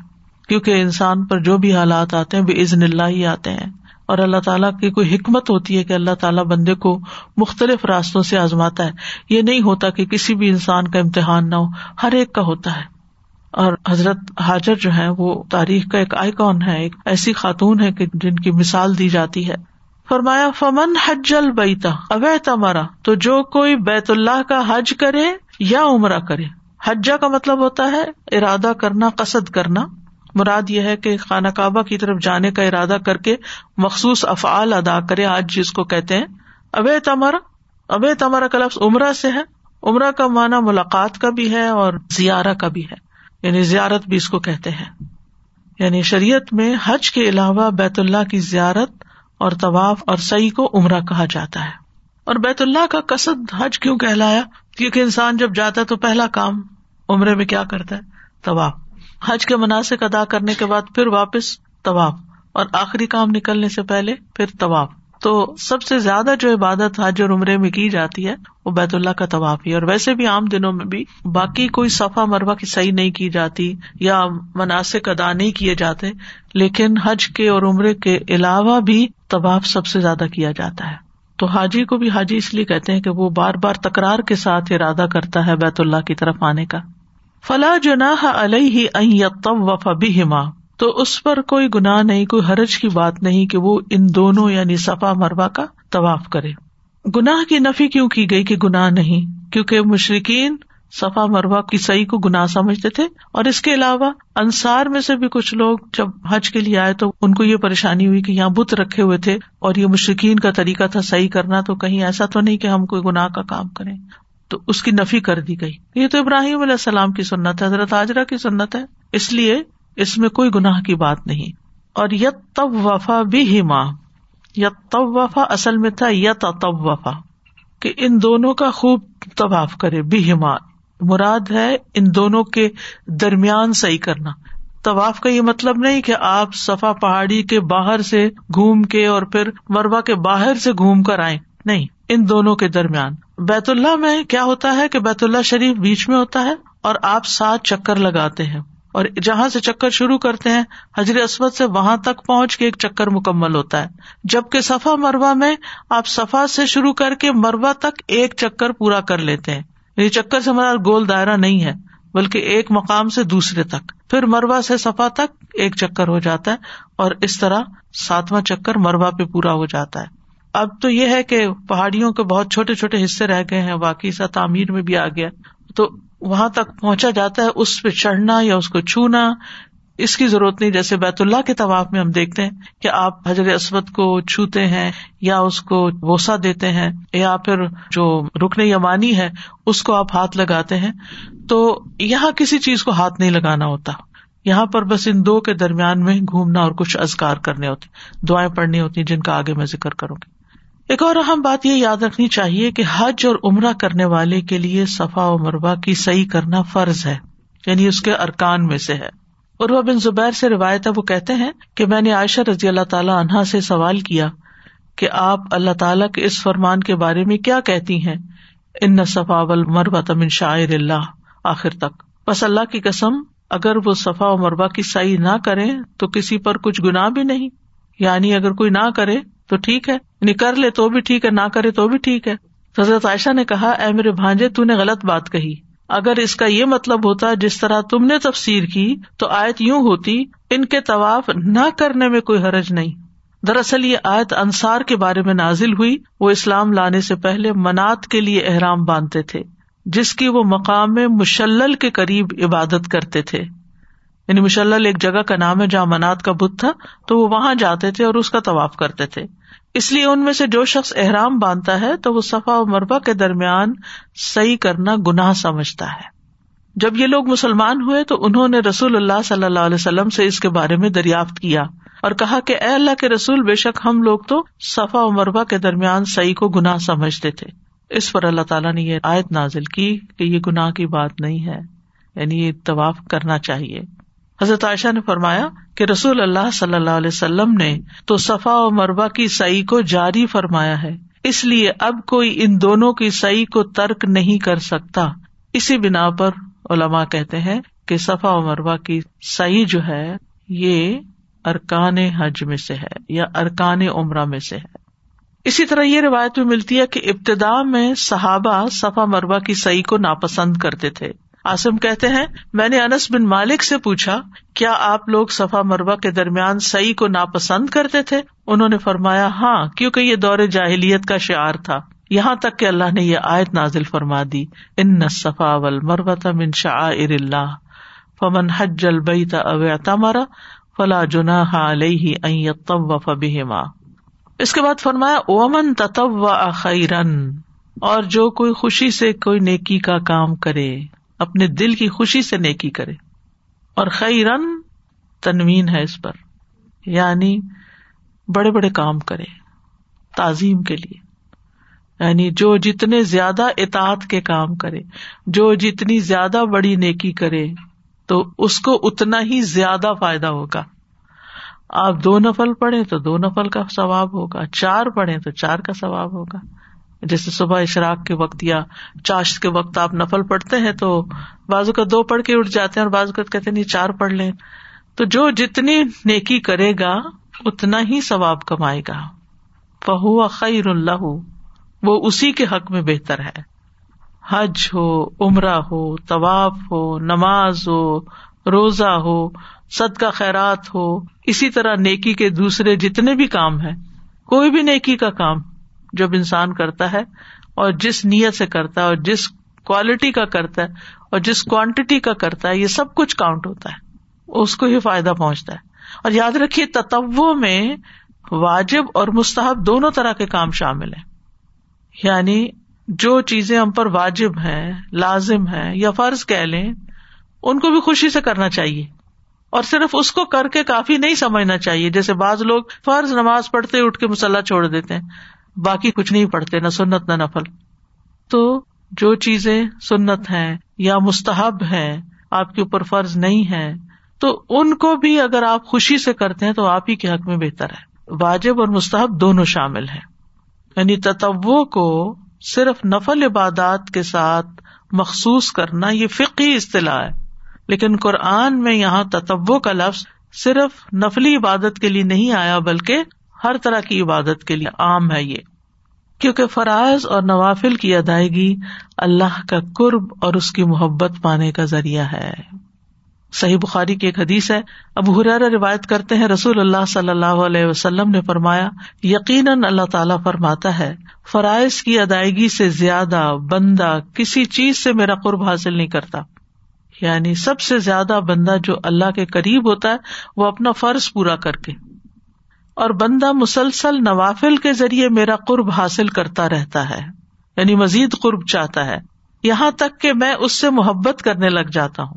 کیونکہ انسان پر جو بھی حالات آتے ہیں بے عزن اللہ ہی آتے ہیں۔ اور اللہ تعالیٰ کی کوئی حکمت ہوتی ہے کہ اللہ تعالیٰ بندے کو مختلف راستوں سے آزماتا ہے۔ یہ نہیں ہوتا کہ کسی بھی انسان کا امتحان نہ ہو، ہر ایک کا ہوتا ہے۔ اور حضرت حاجر جو ہے وہ تاریخ کا ایک آئیکن ہے ایک ایسی خاتون ہے کہ جن کی مثال دی جاتی ہے۔ فرمایا، فمن حج البیتا اویتا مرا تو جو کوئی بیت اللہ کا حج کرے یا عمرہ کرے۔ حجا کا مطلب ہوتا ہے ارادہ کرنا، قصد کرنا۔ مراد یہ ہے کہ خانہ کعبہ کی طرف جانے کا ارادہ کر کے مخصوص افعال ادا کرے آج جس کو کہتے ہیں۔ ابے تمارا ابے تمارا کا لفظ عمرہ سے ہے۔ عمرہ کا معنی ملاقات کا بھی ہے اور زیارہ کا بھی ہے۔ یعنی زیارت بھی اس کو کہتے ہیں۔ یعنی شریعت میں حج کے علاوہ بیت اللہ کی زیارت اور طواف اور سعی کو عمرہ کہا جاتا ہے۔ اور بیت اللہ کا قصد حج کیوں کہلایا؟ کیونکہ انسان جب جاتا ہے تو پہلا کام عمرے میں کیا کرتا ہے؟ طواف۔ حج کے مناسب ادا کرنے کے بعد پھر واپس طواف اور آخری کام نکلنے سے پہلے پھر طواف۔ تو سب سے زیادہ جو عبادت حج اور عمرے میں کی جاتی ہے وہ بیت اللہ کا طواف ہی اور ویسے بھی عام دنوں میں بھی باقی کوئی صفا مربع کی صحیح نہیں کی جاتی یا مناسب ادا نہیں کیے جاتے، لیکن حج کے اور عمرے کے علاوہ بھی طواف سب سے زیادہ کیا جاتا ہے۔ تو حاجی کو بھی حاجی اس لیے کہتے ہیں کہ وہ بار بار تکرار کے ساتھ ارادہ کرتا ہے بیت اللہ کی طرف آنے کا۔ فلاح جناح علیہ وف ہما تو اس پر کوئی گناہ نہیں، کوئی حرج کی بات نہیں کہ وہ ان دونوں یعنی صفا مربع کا طواف کرے۔ گناہ کی نفی کیوں کی گئی کہ گناہ نہیں؟ کیونکہ مشرقین صفا مربع کی صحیح کو گناہ سمجھتے تھے۔ اور اس کے علاوہ انصار میں سے بھی کچھ لوگ جب حج کے لیے آئے تو ان کو یہ پریشانی ہوئی کہ یہاں بت رکھے ہوئے تھے اور یہ مشرقین کا طریقہ تھا صحیح کرنا، تو کہیں ایسا تو نہیں کہ ہم کوئی گناہ کا کام کریں۔ تو اس کی نفی کر دی گئی۔ یہ تو ابراہیم علیہ السلام کی سنت ہے، حضرت آجرا کی سنت ہے۔ اس لیے اس میں کوئی گناہ کی بات نہیں۔ اور یت تب وفا بھی ہی یت تب وفا اصل میں تھا یت تب وفا کہ ان دونوں کا خوب طواف کرے۔ بھی ماں مراد ہے ان دونوں کے درمیان صحیح کرنا۔ طواف کا یہ مطلب نہیں کہ آپ صفا پہاڑی کے باہر سے گھوم کے اور پھر مربا کے باہر سے گھوم کر آئے نہیں، ان دونوں کے درمیان۔ بیت اللہ میں کیا ہوتا ہے کہ بیت اللہ شریف بیچ میں ہوتا ہے اور آپ سات چکر لگاتے ہیں۔ اور جہاں سے چکر شروع کرتے ہیں حضر اسود سے وہاں تک پہنچ کے ایک چکر مکمل ہوتا ہے۔ جبکہ صفا مروا میں آپ صفا سے شروع کر کے مروا تک ایک چکر پورا کر لیتے ہیں۔ یہ چکر سے ہمارا گول دائرہ نہیں ہے، بلکہ ایک مقام سے دوسرے تک۔ پھر مروا سے صفا تک ایک چکر ہو جاتا ہے اور اس طرح ساتواں چکر مروا پہ پورا ہو جاتا ہے۔ اب تو یہ ہے کہ پہاڑیوں کے بہت چھوٹے چھوٹے حصے رہ گئے ہیں باقی سا تعمیر میں بھی آ گیا۔ تو وہاں تک پہنچا جاتا ہے، اس پہ چڑھنا یا اس کو چھونا، اس کی ضرورت نہیں۔ جیسے بیت اللہ کے طواف میں ہم دیکھتے ہیں کہ آپ حضرت اسود کو چھوتے ہیں یا اس کو بوسا دیتے ہیں یا پھر جو رکن یمانی ہے، اس کو آپ ہاتھ لگاتے ہیں۔ تو یہاں کسی چیز کو ہاتھ نہیں لگانا ہوتا۔ یہاں پر بس ان دو کے درمیان میں گھومنا اور کچھ ازگار کرنے ہوتے دعائیں پڑھنی ہوتی جن کا آگے میں ذکر کروں گی۔ ایک اور اہم بات یہ یاد رکھنی چاہیے کہ حج اور عمرہ کرنے والے کے لیے صفا و مربع کی صحیح کرنا فرض ہے یعنی اس کے ارکان میں سے ہے۔ عروا بن زبیر سے روایت ہے، وہ کہتے ہیں کہ میں نے عائشہ رضی اللہ تعالیٰ عنہا سے سوال کیا کہ آپ اللہ تعالیٰ کے اس فرمان کے بارے میں کیا کہتی ہیں؟ ان صفا و تمن شاعر اللہ، آخر تک۔ بس اللہ کی قسم، اگر وہ صفا و مربع کی صحیح نہ کرے تو کسی پر کچھ گناہ بھی نہیں۔ یعنی اگر کوئی نہ کرے تو ٹھیک ہے یعنی کر لے تو بھی ٹھیک ہے، نہ کرے تو بھی ٹھیک ہے۔ حضرت عائشہ نے کہا، اے میرے بھانجے، تو نے غلط بات کہی۔ اگر اس کا یہ مطلب ہوتا، جس طرح تم نے تفسیر کی، تو آیت یوں ہوتی، ان کے طواف نہ کرنے میں کوئی حرج نہیں۔ دراصل یہ آیت انصار کے بارے میں نازل ہوئی۔ وہ اسلام لانے سے پہلے منات کے لیے احرام باندھتے تھے، جس کی وہ مقام میں مشلل کے قریب عبادت کرتے تھے۔ یعنی مشلل ایک جگہ کا نام ہے جہاں منات کا بت تھا، تو وہ وہاں جاتے تھے اور اس کا طواف کرتے تھے۔ اس لیے ان میں سے جو شخص احرام باندھتا ہے، تو وہ صفا و مربع کے درمیان صحیح کرنا گناہ سمجھتا ہے۔ جب یہ لوگ مسلمان ہوئے، تو انہوں نے رسول اللہ صلی اللہ علیہ وسلم سے اس کے بارے میں دریافت کیا اور کہا کہ اے اللہ کے رسول، بے شک ہم لوگ تو صفا و مربع کے درمیان صحیح کو گناہ سمجھتے تھے۔ اس پر اللہ تعالیٰ نے یہ آیت نازل کی کہ یہ گناہ کی بات نہیں ہے یعنی یہ طواف کرنا چاہیے۔ حضرت عائشہ نے فرمایا کہ رسول اللہ صلی اللہ علیہ وسلم نے تو صفا و مربع کی سعی کو جاری فرمایا ہے۔ اس لیے اب کوئی ان دونوں کی سعی کو ترک نہیں کر سکتا۔ اسی بنا پر علماء کہتے ہیں کہ صفا و مربع کی سعی جو ہے، یہ ارکان حج میں سے ہے یا ارکان عمرہ میں سے ہے۔ اسی طرح یہ روایت بھی ملتی ہے کہ ابتدا میں صحابہ صفا مربع کی سعی کو ناپسند کرتے تھے۔ آسم کہتے ہیں، میں نے انس بن مالک سے پوچھا، کیا آپ لوگ صفا مربع کے درمیان سعی کو ناپسند کرتے تھے؟ انہوں نے فرمایا ہاں کیونکہ یہ دور جاہلیت کا شعار تھا۔ یہاں تک کہ اللہ نے یہ آیت نازل فرما دی، ان صفا ول مربت من شعائر اللہ، فمن حج البیت او تمر فلا جناح علیہ ان یطوف بہما. اس کے بعد فرمایا اومن تطوع خیرن اور جو کوئی خوشی سے کوئی نیکی کا کام کرے۔ اپنے دل کی خوشی سے نیکی کرے۔ اور خیرن تنوین ہے اس پر یعنی بڑے بڑے کام کرے، تعظیم کے لیے۔ یعنی جو جتنے زیادہ اطاعت کے کام کرے، جو جتنی زیادہ بڑی نیکی کرے، تو اس کو اتنا ہی زیادہ فائدہ ہوگا۔ آپ دو نفل پڑھے تو دو نفل کا ثواب ہوگا، چار پڑھے تو چار کا ثواب ہوگا۔ جیسے صبح اشراق کے وقت یا چاشت کے وقت آپ نفل پڑھتے ہیں تو بازو کا دو پڑھ کے اٹھ جاتے ہیں اور بازو کا کہتے نہیں، چار پڑھ لیں۔ تو جو جتنی نیکی کرے گا، اتنا ہی ثواب کمائے گا۔ فہو خیر اللہ وہ اسی کے حق میں بہتر ہے۔ حج ہو، عمرہ ہو، طواف ہو، نماز ہو، روزہ ہو سد کا خیرات ہو، اسی طرح نیکی کے دوسرے جتنے بھی کام ہے کوئی بھی نیکی کا کام جب انسان کرتا ہے اور جس نیت سے کرتا ہے اور جس کوالٹی کا کرتا ہے اور جس کوانٹٹی کا کرتا ہے، یہ سب کچھ کاؤنٹ ہوتا ہے۔ اس کو ہی فائدہ پہنچتا ہے۔ اور یاد رکھیے تتو میں واجب اور مستحب دونوں طرح کے کام شامل ہیں۔ یعنی جو چیزیں ہم پر واجب ہیں، لازم ہے یا فرض کہہ لیں، ان کو بھی خوشی سے کرنا چاہیے۔ اور صرف اس کو کر کے کافی نہیں سمجھنا چاہیے۔ جیسے بعض لوگ فرض نماز پڑھتے اٹھ کے مسلح چھوڑ دیتے ہیں۔ باقی کچھ نہیں پڑھتے، نہ سنت، نہ نفل۔ تو جو چیزیں سنت ہے یا مستحب ہے آپ کے اوپر فرض نہیں ہے تو ان کو بھی اگر آپ خوشی سے کرتے ہیں تو آپ ہی کے حق میں بہتر ہے۔ واجب اور مستحب دونوں شامل ہے یعنی تتو کو صرف نفل عبادات کے ساتھ مخصوص کرنا یہ فقی اصطلاح ہے۔ لیکن قرآن میں یہاں تتو کا لفظ صرف نفلی عبادت کے لیے نہیں آیا، بلکہ ہر طرح کی عبادت کے لیے عام ہے یہ۔ کیونکہ فرائض اور نوافل کی ادائیگی اللہ کا قرب اور اس کی محبت پانے کا ذریعہ ہے۔ صحیح بخاری کی ایک حدیث ہے اب حرار روایت کرتے ہیں، رسول اللہ صلی اللہ علیہ وسلم نے فرمایا، یقیناً اللہ تعالیٰ فرماتا ہے، فرائض کی ادائیگی سے زیادہ بندہ کسی چیز سے میرا قرب حاصل نہیں کرتا۔ یعنی سب سے زیادہ بندہ جو اللہ کے قریب ہوتا ہے، وہ اپنا فرض پورا کر کے۔ اور بندہ مسلسل نوافل کے ذریعے میرا قرب حاصل کرتا رہتا ہے یعنی مزید قرب چاہتا ہے۔ یہاں تک کہ میں اس سے محبت کرنے لگ جاتا ہوں۔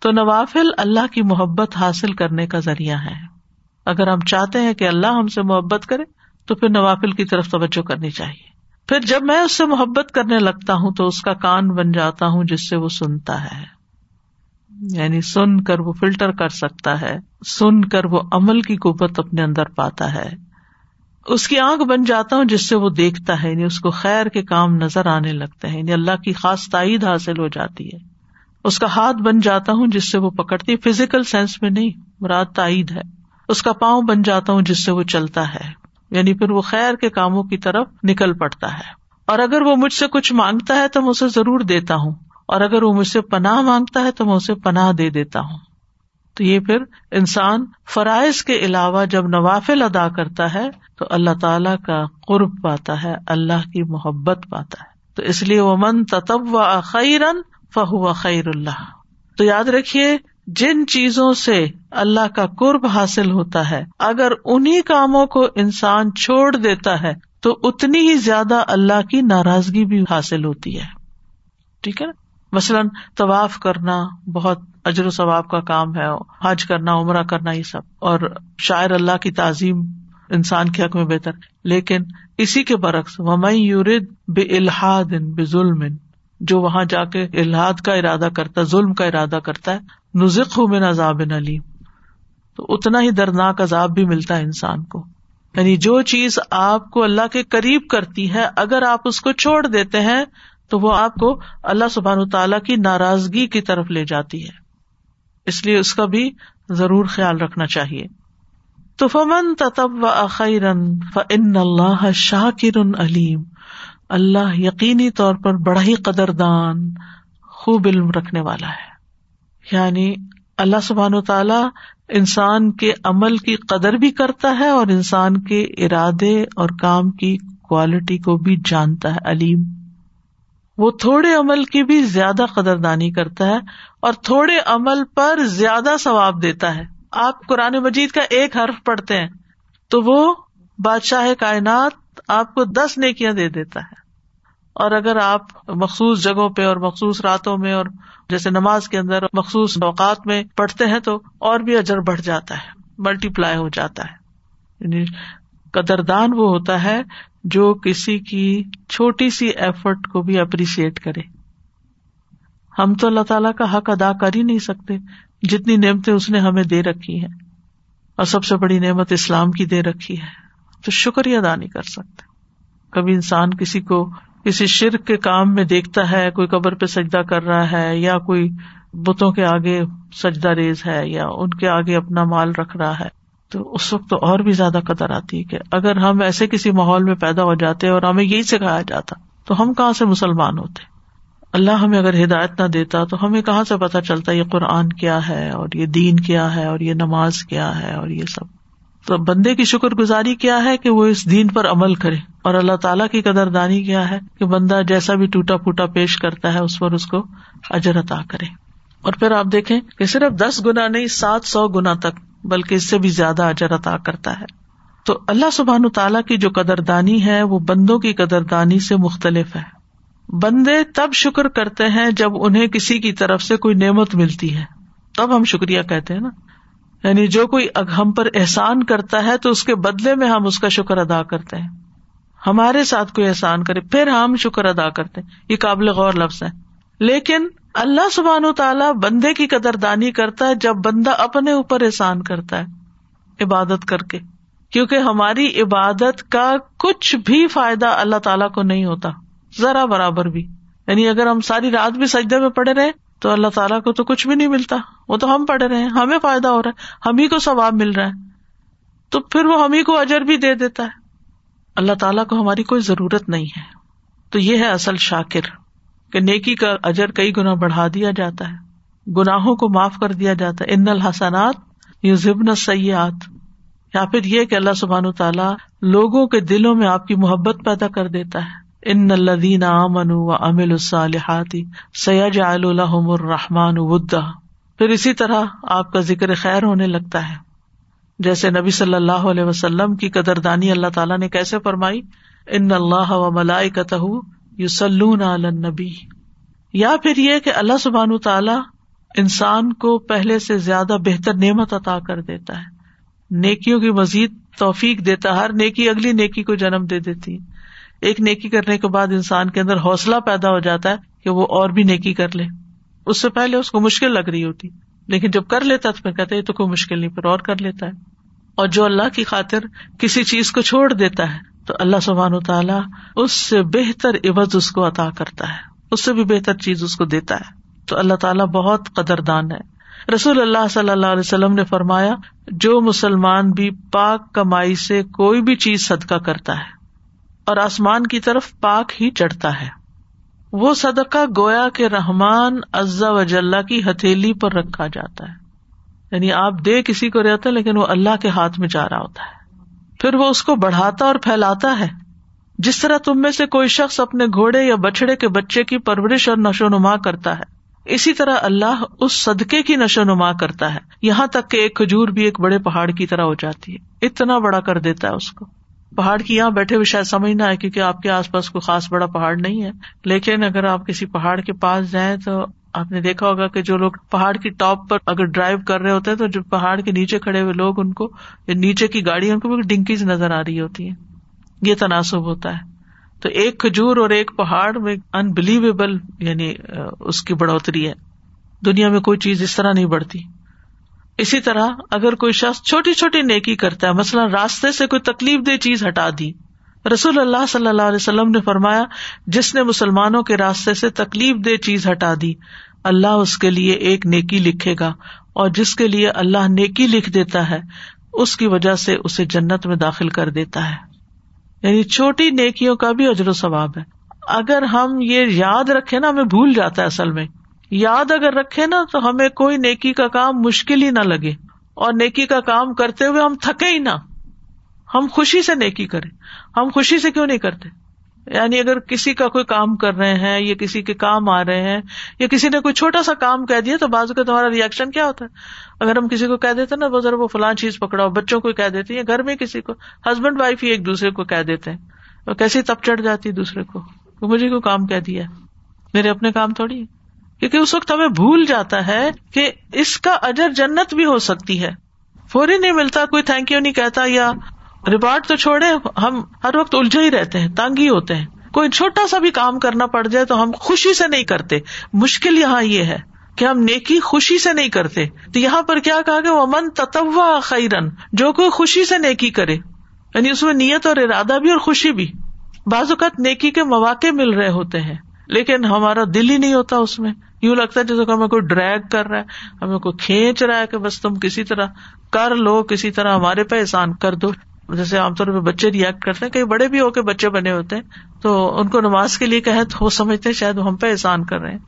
تو نوافل اللہ کی محبت حاصل کرنے کا ذریعہ ہے۔ اگر ہم چاہتے ہیں کہ اللہ ہم سے محبت کرے، تو پھر نوافل کی طرف توجہ کرنی چاہیے۔ پھر جب میں اس سے محبت کرنے لگتا ہوں، تو اس کا کان بن جاتا ہوں جس سے وہ سنتا ہے۔ یعنی سن کر وہ فلٹر کر سکتا ہے، سن کر وہ عمل کی قوت اپنے اندر پاتا ہے۔ اس کی آنکھ بن جاتا ہوں جس سے وہ دیکھتا ہے یعنی اس کو خیر کے کام نظر آنے لگتے ہیں یعنی اللہ کی خاص تائید حاصل ہو جاتی ہے۔ اس کا ہاتھ بن جاتا ہوں جس سے وہ پکڑتی فزیکل سینس میں نہیں، مراد تائید ہے۔ اس کا پاؤں بن جاتا ہوں جس سے وہ چلتا ہے یعنی پھر وہ خیر کے کاموں کی طرف نکل پڑتا ہے۔ اور اگر وہ مجھ سے کچھ مانگتا ہے تو میں اسے ضرور دیتا ہوں۔ اور اگر وہ مجھ سے پناہ مانگتا ہے تو میں اسے پناہ دے دیتا ہوں۔ تو یہ پھر انسان فرائض کے علاوہ جب نوافل ادا کرتا ہے تو اللہ تعالی کا قرب پاتا ہے، اللہ کی محبت پاتا ہے۔ تو اس لیے وہ من تتب و خیرن فہو خیر اللہ تو یاد رکھیے، جن چیزوں سے اللہ کا قرب حاصل ہوتا ہے، اگر انہیں کاموں کو انسان چھوڑ دیتا ہے تو اتنی ہی زیادہ اللہ کی ناراضگی بھی حاصل ہوتی ہے۔ ٹھیک ہے نا؟ مثلاً طواف کرنا بہت اجر و ثواب کا کام ہے، حج کرنا، عمرہ کرنا، یہ سب۔ اور شاعر اللہ کی تعظیم انسان کے حق میں بہتر۔ لیکن اسی کے برعکس ومئی یورد بے الحاد بے ظلم جو وہاں جا کے الحاد کا ارادہ کرتا ہے ظلم کا ارادہ کرتا ہے نزق ہوں میں عذاب علیم۔ تو اتنا ہی دردناک عذاب بھی ملتا ہے انسان کو۔ یعنی جو چیز آپ کو اللہ کے قریب کرتی ہے، اگر آپ اس کو چھوڑ دیتے ہیں تو وہ آپ کو اللہ سبحان تعالیٰ کی ناراضگی کی طرف لے جاتی ہے۔ اس لیے اس کا بھی ضرور خیال رکھنا چاہیے۔ تو فمن تب و فن اللہ شاکر علیم۔ اللہ یقینی طور پر بڑا ہی قدر دان خوب علم رکھنے والا ہے۔ یعنی اللہ سبحان و تعالی انسان کے عمل کی قدر بھی کرتا ہے اور انسان کے ارادے اور کام کی کوالٹی کو بھی جانتا ہے، علیم۔ وہ تھوڑے عمل کی بھی زیادہ قدردانی کرتا ہے اور تھوڑے عمل پر زیادہ ثواب دیتا ہے۔ آپ قرآن مجید کا ایک حرف پڑھتے ہیں تو وہ بادشاہ کائنات آپ کو دس نیکیاں دے دیتا ہے۔ اور اگر آپ مخصوص جگہوں پہ اور مخصوص راتوں میں اور جیسے نماز کے اندر مخصوص اوقات میں پڑھتے ہیں تو اور بھی اجر بڑھ جاتا ہے ملٹی پلائی ہو جاتا ہے۔ یعنی قدردان وہ ہوتا ہے جو کسی کی چھوٹی سی ایفرٹ کو بھی اپریشیٹ کرے۔ ہم تو اللہ تعالیٰ کا حق ادا کر ہی نہیں سکتے۔ جتنی نعمتیں اس نے ہمیں دے رکھی ہیں۔ اور سب سے بڑی نعمت اسلام کی دے رکھی ہے۔ تو شکریہ ادا نہیں کر سکتے۔ کبھی انسان کسی کو کسی شرک کے کام میں دیکھتا ہے، کوئی قبر پہ سجدہ کر رہا ہے یا کوئی بتوں کے آگے سجدہ ریز ہے یا ان کے آگے اپنا مال رکھ رہا ہے۔ تو اس وقت تو اور بھی زیادہ قدر آتی ہے کہ اگر ہم ایسے کسی ماحول میں پیدا ہو جاتے اور ہمیں یہی سکھایا جاتا، تو ہم کہاں سے مسلمان ہوتے؟ اللہ ہمیں اگر ہدایت نہ دیتا تو ہمیں کہاں سے پتا چلتا یہ قرآن کیا ہے اور یہ دین کیا ہے اور یہ نماز کیا ہے اور یہ سب؟ تو بندے کی شکر گزاری کیا ہے کہ وہ اس دین پر عمل کرے؟ اور اللہ تعالیٰ کی قدر دانی کیا ہے کہ بندہ جیسا بھی ٹوٹا پھوٹا پیش کرتا ہے اس پر اس کو اجر عطا کرے؟ اور پھر آپ دیکھیں کہ صرف دس گنا نہیں، سات سو گنا تک بلکہ اس سے بھی زیادہ اجر عطا کرتا ہے۔ تو اللہ سبحان تعالیٰ کی جو قدر دانی ہے، وہ بندوں کی قدر دانی سے مختلف ہے۔ بندے تب شکر کرتے ہیں جب انہیں کسی کی طرف سے کوئی نعمت ملتی ہے۔ تب ہم شکریہ کہتے ہیں نا۔ یعنی جو کوئی ہم پر احسان کرتا ہے تو اس کے بدلے میں ہم اس کا شکر ادا کرتے ہیں۔ ہمارے ساتھ کوئی احسان کرے، پھر ہم شکر ادا کرتے ہیں۔ یہ قابل غور لفظ ہے۔ لیکن اللہ سبحان و تعالیٰ بندے کی قدر دانی کرتا ہے جب بندہ اپنے اوپر احسان کرتا ہے عبادت کر کے۔ کیونکہ ہماری عبادت کا کچھ بھی فائدہ اللہ تعالیٰ کو نہیں ہوتا، ذرا برابر بھی۔ یعنی اگر ہم ساری رات بھی سجدے میں پڑے رہے تو اللہ تعالیٰ کو تو کچھ بھی نہیں ملتا۔ وہ تو ہم پڑھ رہے ہیں، ہمیں فائدہ ہو رہا ہے، ہم ہی کو ثواب مل رہا ہے۔ تو پھر وہ ہم ہی کو اجر بھی دے دیتا ہے۔ اللہ تعالیٰ کو ہماری کوئی ضرورت نہیں ہے۔ تو یہ ہے اصل شاکر۔ کہ نیکی کا اجر کئی گنا بڑھا دیا جاتا ہے۔ گناہوں کو معاف کر دیا جاتا ہے۔ ان الحسنات یو ضبن سیاحت یا پھر یہ کہ اللہ سبحان تعالیٰ لوگوں کے دلوں میں آپ کی محبت پیدا کر دیتا ہے۔ ان الدین امن و امل الصالحاتی سیاج الحم الرحمان ودا۔ پھر اسی طرح آپ کا ذکر خیر ہونے لگتا ہے۔ جیسے نبی صلی اللہ علیہ وسلم کی قدر دانی اللہ تعالیٰ نے کیسے فرمائی؟ ان اللہ و ملائی کتہ یو نبی یا پھر یہ کہ اللہ سبحان تعالیٰ انسان کو پہلے سے زیادہ بہتر نعمت عطا کر دیتا ہے۔ نیکیوں کی مزید توفیق دیتا، ہر نیکی اگلی نیکی کو جنم دے دیتی۔ ایک نیکی کرنے کے بعد انسان کے اندر حوصلہ پیدا ہو جاتا ہے کہ وہ اور بھی نیکی کر لے۔ اس سے پہلے اس کو مشکل لگ رہی ہوتی، لیکن جب کر لیتا تو پھر کہتے تو کوئی مشکل نہیں، پھر اور کر لیتا ہے۔ اور جو اللہ کی خاطر کسی چیز کو چھوڑ دیتا ہے تو اللہ سبحان و تعالیٰ اس سے بہتر عوض اس کو عطا کرتا ہے، اس سے بھی بہتر چیز اس کو دیتا ہے۔ تو اللہ تعالیٰ بہت قدر دان ہے۔ رسول اللہ صلی اللہ علیہ وسلم نے فرمایا، جو مسلمان بھی پاک کمائی سے کوئی بھی چیز صدقہ کرتا ہے اور آسمان کی طرف پاک ہی چڑھتا ہے، وہ صدقہ گویا کے رحمان ازا وجاللہ کی ہتھیلی پر رکھا جاتا ہے۔ یعنی آپ دے کسی کو رہتا لیکن وہ اللہ کے ہاتھ میں جا رہا ہوتا ہے۔ پھر وہ اس کو بڑھاتا اور پھیلاتا ہے۔ جس طرح تم میں سے کوئی شخص اپنے گھوڑے یا بچڑے کے بچے کی پرورش اور نشو نما کرتا ہے، اسی طرح اللہ اس صدقے کی نشو نما کرتا ہے۔ یہاں تک کہ ایک کھجور بھی ایک بڑے پہاڑ کی طرح ہو جاتی ہے۔ اتنا بڑا کر دیتا ہے اس کو۔ پہاڑ کی یہاں بیٹھے ہوئے شاید سمجھ نہ آئے کیونکہ آپ کے آس پاس کوئی خاص بڑا پہاڑ نہیں ہے۔ لیکن اگر آپ کسی پہاڑ کے پاس جائیں تو آپ نے دیکھا ہوگا کہ جو لوگ پہاڑ کی ٹاپ پر اگر ڈرائیو کر رہے ہوتے ہیں تو جو پہاڑ کے نیچے کھڑے ہوئے لوگ ان کو نیچے کی گاڑی ان کو ڈنکیز نظر آ رہی ہوتی ہے یہ تناسب ہوتا ہے۔ تو ایک کھجور اور ایک پہاڑ میں انبلیویبل یعنی اس کی بڑھوتری ہے۔ دنیا میں کوئی چیز اس طرح نہیں بڑھتی۔ اسی طرح اگر کوئی شخص چھوٹی چھوٹی نیکی کرتا ہے، مثلاً راستے سے کوئی تکلیف دہ چیز ہٹا دی رسول اللہ صلی اللہ علیہ وسلم نے فرمایا، جس نے مسلمانوں کے راستے سے تکلیف دہ چیز ہٹا دی، اللہ اس کے لیے ایک نیکی لکھے گا، اور جس کے لیے اللہ نیکی لکھ دیتا ہے، اس کی وجہ سے اسے جنت میں داخل کر دیتا ہے۔ یعنی چھوٹی نیکیوں کا بھی اجر و ثواب ہے۔ اگر ہم یہ یاد رکھے نا، ہمیں بھول جاتا ہے اصل میں۔ یاد اگر رکھے نا، تو ہمیں کوئی نیکی کا کام مشکل ہی نہ لگے۔ اور نیکی کا کام کرتے ہوئے ہم تھکے ہی نہ۔ ہم خوشی سے نیکی کریں۔ ہم خوشی سے کیوں نہیں کرتے؟ یعنی اگر کسی کا کوئی کام کر رہے ہیں یا کسی کے کام آ رہے ہیں یا کسی نے کوئی چھوٹا سا کام کہہ دیا تو بازو کا تمہارا ریئیکشن کیا ہوتا ہے؟ اگر ہم کسی کو کہہ دیتے نا، وہ ذرا وہ فلاں چیز پکڑاؤ، بچوں کو کہہ دیتے یا گھر میں کسی کو ہسبینڈ وائف ہی ایک دوسرے کو کہہ دیتے ہیں۔ اور کیسی تب چڑھ جاتی دوسرے کو؟ مجھے کو کام کہہ دیا میرے اپنے کام تھوڑی کیونکہ اس وقت ہمیں بھول جاتا ہے کہ اس کا اجر جنت بھی ہو سکتی ہے۔ فوری نہیں ملتا، کوئی تھینک یو نہیں کہتا یا ریوارڈ تو چھوڑے ہم ہر وقت الجھے ہی رہتے ہیں تانگ ہی ہوتے ہیں۔ کوئی چھوٹا سا بھی کام کرنا پڑ جائے تو ہم خوشی سے نہیں کرتے۔ مشکل یہاں یہ ہے کہ ہم نیکی خوشی سے نہیں کرتے۔ تو یہاں پر کیا کہا کہ وہ من تتوا خیرن جو کوئی خوشی سے نیکی کرے۔ یعنی اس میں نیت اور ارادہ بھی اور خوشی بھی۔ بعض اوقات نیکی کے مواقع مل رہے ہوتے ہیں، لیکن ہمارا دل ہی نہیں ہوتا اس میں۔ یوں لگتا ہے جیسے کہ ہمیں کوئی ڈریگ کر رہا ہے، ہمیں کوئی کھینچ رہا ہے کہ بس تم کسی طرح کر لو، کسی طرح ہمارے پہ احسان کر دو۔ جیسے عام طور پہ بچے ریئیکٹ کرتے ہیں کئی بڑے بھی ہو کے بچے بنے ہوتے ہیں، تو ان کو نماز کے لیے کہ وہ سمجھتے شاید وہ ہم پہ احسان کر رہے ہیں۔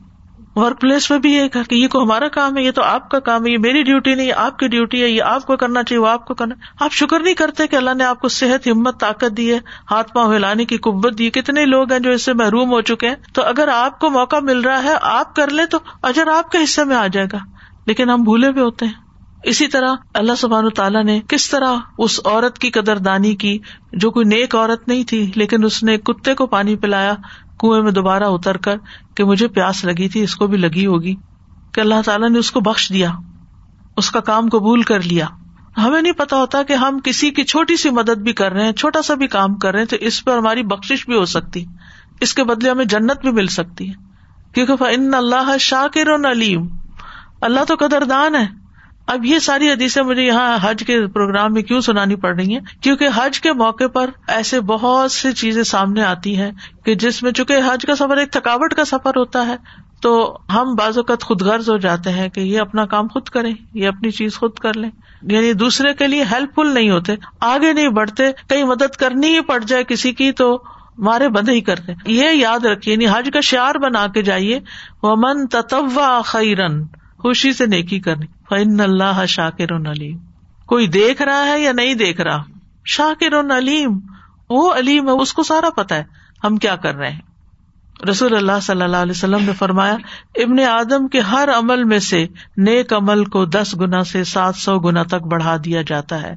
ورک پلیس میں بھی یہ کہ یہ کو ہمارا کام ہے، یہ تو آپ کا کام ہے، یہ میری ڈیوٹی نہیں آپ کی ڈیوٹی ہے، یہ آپ کو کرنا چاہیے، وہ آپ کو کرنا۔ آپ شکر نہیں کرتے کہ اللہ نے آپ کو صحت، ہمت، طاقت دی ہے، ہاتھ پاؤں ہلانے کی قبت دی کتنے لوگ ہیں جو اس سے محروم ہو چکے ہیں۔ تو اگر آپ کو موقع مل رہا ہے، آپ کر لیں تو اجر آپ کے حصے میں آ جائے گا۔ لیکن ہم بھولے بھی ہوتے ہیں۔ اسی طرح اللہ سبحان تعالیٰ نے کس طرح اس عورت کی قدر دانی کی جو کوئی نیک عورت نہیں تھی، لیکن اس نے کتے کو پانی پلایا، کنویں میں دوبارہ اتر کر کہ مجھے پیاس لگی تھی، اس کو بھی لگی ہوگی کہ اللہ تعالیٰ نے اس کو بخش دیا، اس کا کام قبول کر لیا۔ ہمیں نہیں پتا ہوتا کہ ہم کسی کی چھوٹی سی مدد بھی کر رہے ہیں، چھوٹا سا بھی کام کر رہے ہیں، تو اس پہ ہماری بخش بھی ہو سکتی۔ اس کے بدلے ہمیں جنت بھی مل سکتی ہے۔ کیونکہ ان اللہ شاکر علیم اللہ تو قدر دان ہے۔ اب یہ ساری حدیثیں مجھے یہاں حج کے پروگرام میں کیوں سنانی پڑ رہی ہیں؟ کیونکہ حج کے موقع پر ایسے بہت سی چیزیں سامنے آتی ہیں کہ جس میں چونکہ حج کا سفر ایک تھکاوٹ کا سفر ہوتا ہے، تو ہم بعض اوقات خود غرض ہو جاتے ہیں کہ یہ اپنا کام خود کریں، یہ اپنی چیز خود کر لیں۔ یعنی دوسرے کے لیے ہیلپ فل نہیں ہوتے، آگے نہیں بڑھتے، کہیں مدد کرنی ہی پڑ جائے کسی کی تو مارے بند ہی کرتے یہ یاد رکھیے یعنی حج کا شعر بنا کے جائیے وہ من تتوا خیرن خوشی سے نیکی کرنی۔ فن اللہ شاکر علیم کوئی دیکھ رہا ہے یا نہیں دیکھ رہا؟ شاکر علیم وہ علیم ہے، اس کو سارا پتا ہے۔ ہم کیا کر رہے ہیں؟ رسول اللہ صلی اللہ علیہ وسلم نے فرمایا، ابن آدم کے ہر عمل میں سے نیک عمل کو دس گنا سے سات سو گنا تک بڑھا دیا جاتا ہے۔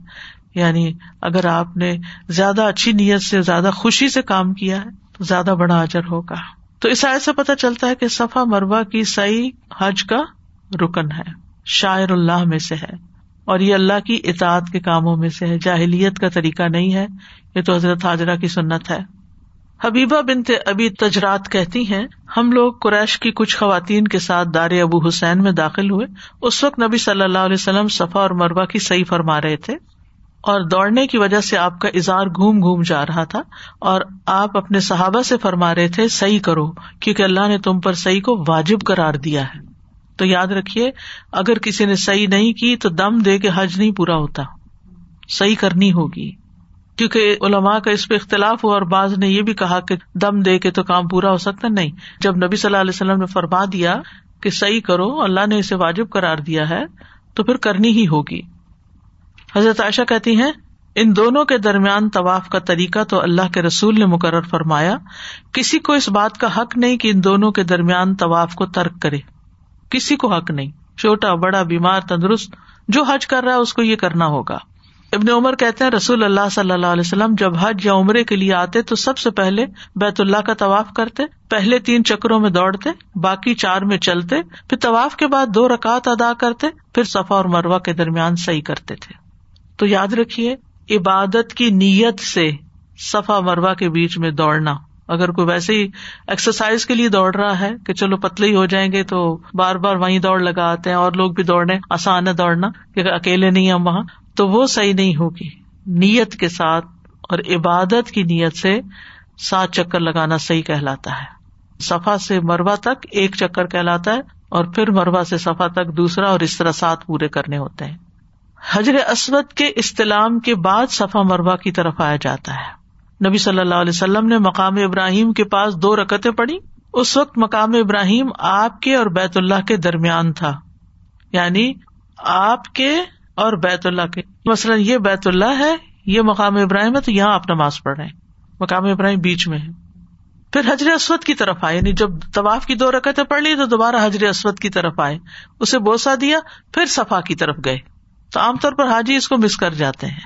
یعنی اگر آپ نے زیادہ اچھی نیت سے، زیادہ خوشی سے کام کیا ہے، تو زیادہ بڑا اجر ہوگا۔ تو اس آئے سے پتا چلتا ہے کہ صفا مربع کی صحیح حج کا رکن ہے۔ شاعر اللہ میں سے ہے اور یہ اللہ کی اطاعت کے کاموں میں سے ہے۔ جاہلیت کا طریقہ نہیں ہے، یہ تو حضرت حاجرہ کی سنت ہے۔ حبیبہ بنت ابھی تجرات کہتی ہیں، ہم لوگ قریش کی کچھ خواتین کے ساتھ دار ابو حسین میں داخل ہوئے۔ اس وقت نبی صلی اللہ علیہ وسلم صفا اور مربع کی صحیح فرما رہے تھے۔ اور دوڑنے کی وجہ سے آپ کا اظہار گھوم گھوم جا رہا تھا۔ اور آپ اپنے صحابہ سے فرما رہے تھے، صحیح کرو، کیونکہ اللہ نے تم پر صحیح کو واجب کرار دیا ہے۔ تو یاد رکھیے، اگر کسی نے صحیح نہیں کی تو دم دے کے حج نہیں پورا ہوتا۔ صحیح کرنی ہوگی۔ کیونکہ علماء کا اس پہ اختلاف ہوا اور بعض نے یہ بھی کہا کہ دم دے کے تو کام پورا ہو سکتا نہیں۔ جب نبی صلی اللہ علیہ وسلم نے فرما دیا کہ صحیح کرو، اللہ نے اسے واجب کرار دیا ہے، تو پھر کرنی ہی ہوگی۔ حضرت عائشہ کہتی ہیں، ان دونوں کے درمیان طواف کا طریقہ تو اللہ کے رسول نے مقرر فرمایا۔ کسی کو اس بات کا حق نہیں کہ ان دونوں کے درمیان طواف کو ترک کرے۔ کسی کو حق نہیں۔ چھوٹا، بڑا، بیمار، تندرست، جو حج کر رہا ہے، اس کو یہ کرنا ہوگا۔ ابن عمر کہتے ہیں، رسول اللہ صلی اللہ علیہ وسلم جب حج یا عمرے کے لیے آتے تو سب سے پہلے بیت اللہ کا طواف کرتے، پہلے تین چکروں میں دوڑتے، باقی چار میں چلتے، پھر طواف کے بعد دو رکعت ادا کرتے، پھر صفا اور مروا کے درمیان صحیح کرتے تھے۔ تو یاد رکھیے، عبادت کی نیت سے صفا مروا کے بیچ میں دوڑنا۔ اگر کوئی ویسے ہی ایکسرسائز کے لیے دوڑ رہا ہے کہ چلو پتلے ہی ہو جائیں گے تو بار بار وہیں دوڑ لگا آتے ہیں اور لوگ بھی دوڑنے آسان ہے دوڑنا کہ اکیلے نہیں ہم وہاں، تو وہ صحیح نہیں ہوگی۔ نیت کے ساتھ اور عبادت کی نیت سے سات چکر لگانا صحیح کہلاتا ہے۔ صفا سے مربع تک ایک چکر کہلاتا ہے اور پھر مربع سے صفا تک دوسرا اور اس طرح سات پورے کرنے ہوتے ہیں۔ حجر اسود کے استعلام کے بعد صفا مربع کی طرف آیا جاتا ہے۔ نبی صلی اللہ علیہ وسلم نے مقام ابراہیم کے پاس دو رکتیں پڑھی اس وقت مقام ابراہیم آپ کے اور بیت اللہ کے درمیان تھا۔ یعنی آپ کے اور بیت اللہ کے۔ مثلاً یہ بیت اللہ ہے، یہ مقام ابراہیم ہے، تو یہاں آپ نماز پڑھ رہے ہیں۔ مقام ابراہیم بیچ میں ہے۔ پھر حجر اسود کی طرف آئے یعنی جب طواف کی دو رکعتیں پڑھ لی تو دوبارہ حجر اسود کی طرف آئے۔ اسے بوسا دیا، پھر صفا کی طرف گئے۔ تو عام طور پر حاجی اس کو مس کر جاتے ہیں۔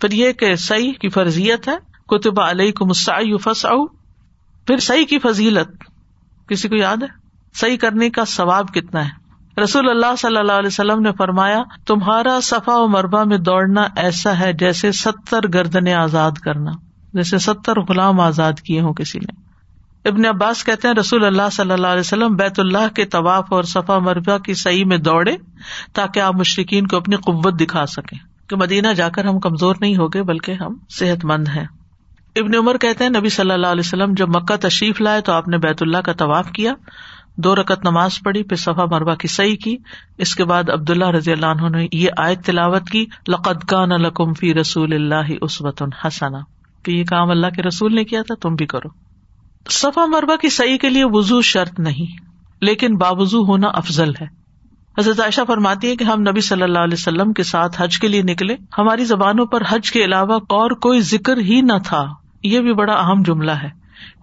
پھر یہ کہ سی کی فرضیت ہے کتب علیہ کو مسائی فس پھر سی کی فضیلت۔ کسی کو یاد ہے؟ صحیح کرنے کا ثواب کتنا ہے؟ رسول اللہ صلی اللہ علیہ وسلم نے فرمایا، تمہارا صفا و مربع میں دوڑنا ایسا ہے جیسے ستر گردنے آزاد کرنا۔ جیسے ستر غلام آزاد کیے ہوں کسی نے۔ ابن عباس کہتے ہیں، رسول اللہ صلی اللہ علیہ وسلم بیت اللہ کے طواف اور صفا مربع کی صحیح میں دوڑے تاکہ آپ مشرقین کو اپنی قوت دکھا سکیں۔ کہ مدینہ جا کر ہم کمزور نہیں ہوگے بلکہ ہم صحت مند ہیں۔ ابن عمر کہتے ہیں، نبی صلی اللہ علیہ وسلم جب مکہ تشریف لائے تو آپ نے بیت اللہ کا طواف کیا۔ دو رکت نماز پڑھی، پھر صفا مربع کی صحیح کی۔ اس کے بعد عبد اللہ رضی اللہ عنہ نے یہ آیت تلاوت کی، لقد کان لکم فی رسول اللہ اسوت حسنا کہ یہ کام اللہ کے رسول نے کیا تھا، تم بھی کرو۔ صفا مربع کی صحیح کے لیے وزو شرط نہیں، لیکن باوضو ہونا افضل ہے۔ حضرت عائشہ فرماتی ہے کہ ہم نبی صلی اللہ علیہ وسلم کے ساتھ حج کے لیے نکلے۔ ہماری زبانوں پر حج کے علاوہ اور کوئی ذکر ہی نہ تھا۔ یہ بھی بڑا اہم جملہ ہے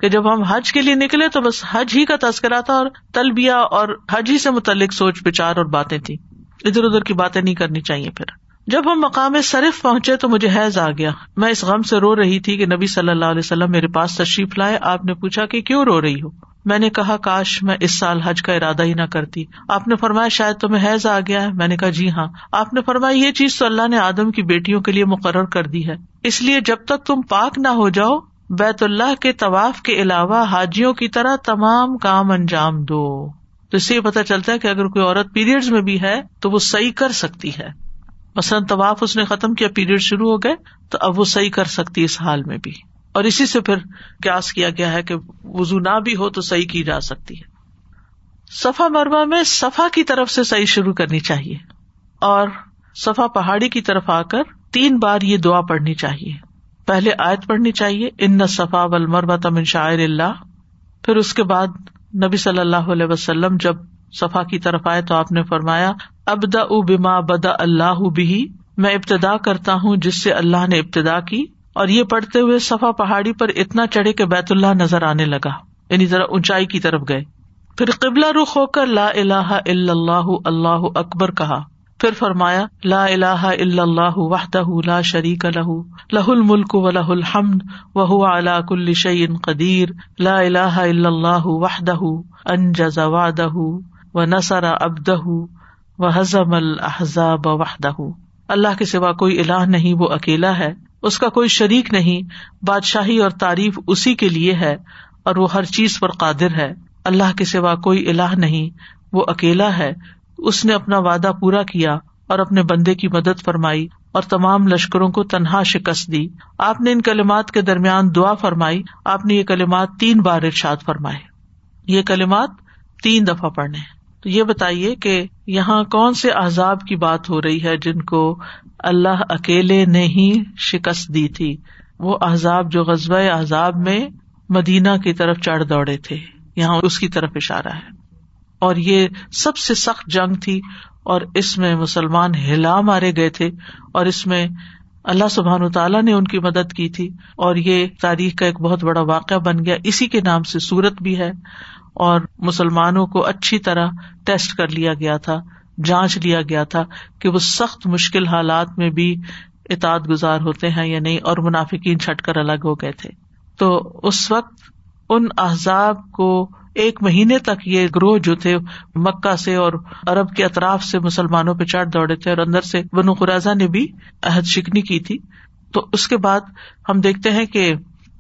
کہ جب ہم حج کے لیے نکلے تو بس حج ہی کا تذکرہ تھا اور تلبیا اور حج ہی سے متعلق سوچ بچار اور باتیں تھی ادھر ادھر کی باتیں نہیں کرنی چاہیے پھر۔ جب ہم مقام صرف پہنچے تو مجھے حیض آ گیا۔ میں اس غم سے رو رہی تھی کہ نبی صلی اللہ علیہ وسلم میرے پاس تشریف لائے۔ آپ نے پوچھا کہ کیوں رو رہی ہو؟ میں نے کہا، کاش میں اس سال حج کا ارادہ ہی نہ کرتی۔ آپ نے فرمایا، شاید تمہیں حیض آ گیا ہے۔ میں نے کہا جی ہاں۔ آپ نے فرمایا، یہ چیز تو اللہ نے آدم کی بیٹیوں کے لیے مقرر کر دی ہے۔ اس لیے جب تک تم پاک نہ ہو جاؤ، بیت اللہ کے طواف کے علاوہ حاجیوں کی طرح تمام کام انجام دو۔ تو اس سے یہ پتا چلتا ہے کہ اگر کوئی عورت پیریڈ میں بھی ہے، تو وہ صحیح کر سکتی ہے۔ مثلاً طواف اس نے ختم کیا، پیریڈ شروع ہو گئے، تو اب وہ صحیح کر سکتی اس حال میں بھی۔ اور اسی سے پھر قیاس کیا گیا ہے کہ وزو نہ بھی ہو تو صحیح کی جا سکتی ہے۔ صفا مربع میں صفا کی طرف سے صحیح شروع کرنی چاہیے اور صفا پہاڑی کی طرف آ کر تین بار یہ دعا پڑھنی چاہیے۔ پہلے آیت پڑھنی چاہیے، ان صفا و مربع تمن شاعر اللہ۔ پھر اس کے بعد نبی صلی اللہ علیہ وسلم جب صفا کی طرف آئے تو آپ نے فرمایا ابدا بما بدا اللہ بھی میں ابتدا کرتا ہوں جس سے اللہ نے ابتدا کی۔ اور یہ پڑھتے ہوئے صفا پہاڑی پر اتنا چڑھے کہ بیت اللہ نظر آنے لگا۔ یعنی ذرا اونچائی کی طرف گئے۔ پھر قبلہ رخ ہو کر لا الہ الا اللہ اللہ اکبر کہا۔ پھر فرمایا، لا الہ الا اللہ وحدہ لا شریک لہ لہ الملک و لہ الحمد وهو على كل شيء قدیر۔ لا الہ الا اللہ وحدہ انجز وعدہ و نسر ابدہ وہ حزم الحضاب وحدہ۔ اللہ کے سوا کوئی الہ نہیں، وہ اکیلا ہے۔ اس کا کوئی شریک نہیں، بادشاہی اور تعریف اسی کے لیے ہے، اور وہ ہر چیز پر قادر ہے۔ اللہ کے سوا کوئی الہ نہیں، وہ اکیلا ہے۔ اس نے اپنا وعدہ پورا کیا اور اپنے بندے کی مدد فرمائی اور تمام لشکروں کو تنہا شکست دی۔ آپ نے ان کلمات کے درمیان دعا فرمائی، آپ نے یہ کلمات تین بار ارشاد فرمائے۔ یہ کلمات تین دفعہ پڑھنے۔ تو یہ بتائیے کہ یہاں کون سے احزاب کی بات ہو رہی ہے جن کو اللہ اکیلے نے ہی شکست دی تھی۔ وہ احزاب جو غزب احزاب میں مدینہ کی طرف چڑھ دوڑے تھے۔ یہاں اس کی طرف اشارہ ہے۔ اور یہ سب سے سخت جنگ تھی اور اس میں مسلمان ہلا مارے گئے تھے اور اس میں اللہ سبحان تعالیٰ نے ان کی مدد کی تھی۔ اور یہ تاریخ کا ایک بہت بڑا واقعہ بن گیا۔ اسی کے نام سے سورت بھی ہے۔ اور مسلمانوں کو اچھی طرح ٹیسٹ کر لیا گیا تھا۔ جانچ لیا گیا تھا کہ وہ سخت مشکل حالات میں بھی اطاعت گزار ہوتے ہیں یا نہیں اور منافقین چھٹ کر الگ ہو گئے تھے۔ تو اس وقت ان احزاب کو ایک مہینے تک یہ گروہ جو تھے مکہ سے اور عرب کے اطراف سے مسلمانوں پہ چڑھ دوڑے تھے اور اندر سے بنو قرضہ نے بھی عہد شکنی کی تھی۔ تو اس کے بعد ہم دیکھتے ہیں کہ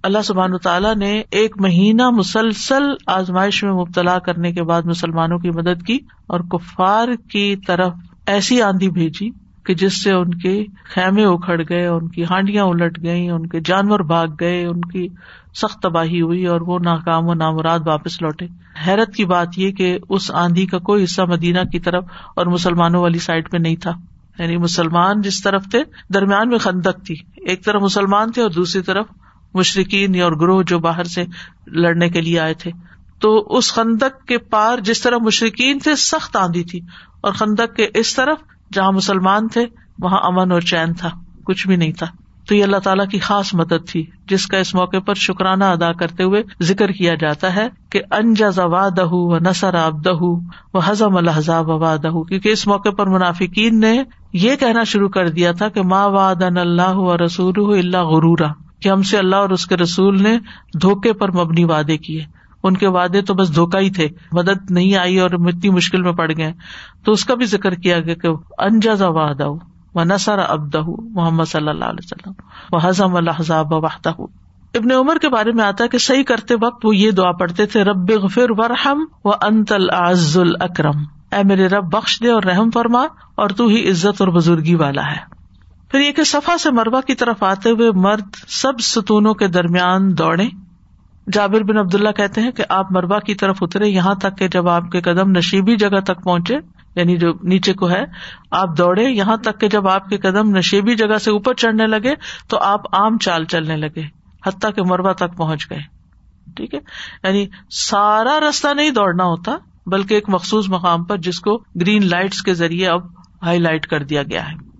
اللہ سبحان تعالیٰ نے ایک مہینہ مسلسل آزمائش میں مبتلا کرنے کے بعد مسلمانوں کی مدد کی اور کفار کی طرف ایسی آندھی بھیجی کہ جس سے ان کے خیمے اکھڑ گئے، ان کی ہانڈیاں الٹ گئی ان کے جانور بھاگ گئے، ان کی سخت تباہی ہوئی اور وہ ناکام و نامراد واپس لوٹے۔ حیرت کی بات یہ کہ اس آندھی کا کوئی حصہ مدینہ کی طرف اور مسلمانوں والی سائڈ پہ نہیں تھا۔ یعنی مسلمان جس طرف تھے، درمیان میں خندق تھی۔ ایک طرف مسلمان تھے اور دوسری طرف مشرقین اور گروہ جو باہر سے لڑنے کے لیے آئے تھے۔ تو اس خندق کے پار جس طرح مشرقین تھے، سخت آندھی تھی۔ اور خندق کے اس طرف جہاں مسلمان تھے، وہاں امن اور چین تھا، کچھ بھی نہیں تھا۔ تو یہ اللہ تعالیٰ کی خاص مدد تھی، جس کا اس موقع پر شکرانہ ادا کرتے ہوئے ذکر کیا جاتا ہے کہ انجا زوا دہ و نسر آب دہ و حزم الحضاب وا دہ کیونکہ اس موقع پر منافقین نے یہ کہنا شروع کر دیا تھا کہ ماں واد اللہ و رسول اللہ غرورا۔ کہ ہم سے اللہ اور اس کے رسول نے دھوکے پر مبنی وعدے کیے۔ ان کے وعدے تو بس دھوکا ہی تھے، مدد نہیں آئی اور اتنی مشکل میں پڑ گئے۔ تو اس کا بھی ذکر کیا گیا کہ انجا واد و نسر ابدہ محمد صلی اللہ علیہ وسلم و حضم الحضاب واہدہ ابن عمر کے بارے میں آتا ہے کہ صحیح کرتے وقت وہ یہ دعا پڑھتے تھے، رب غفر ورحم و انت العز الاکرم۔ اے میرے رب، بخش دے اور رحم فرما اور تو ہی عزت اور بزرگی والا ہے۔ پھر یہ کہ صفا سے مربع کی طرف آتے ہوئے مرد سب ستونوں کے درمیان دوڑے جابر بن عبداللہ کہتے ہیں کہ آپ مربع کی طرف اترے، یہاں تک کہ جب آپ کے قدم نشیبی جگہ تک پہنچے یعنی جو نیچے کو ہے، آپ دوڑے، یہاں تک کہ جب آپ کے قدم نشیبی جگہ سے اوپر چڑھنے لگے، تو آپ عام چال چلنے لگے، حتیٰ کے مربع تک پہنچ گئے۔ ٹھیک ہے؟ یعنی سارا راستہ نہیں دوڑنا ہوتا، بلکہ ایک مخصوص مقام پر جس کو گرین لائٹس کے ذریعے اب ہائی لائٹ کر دیا گیا ہے۔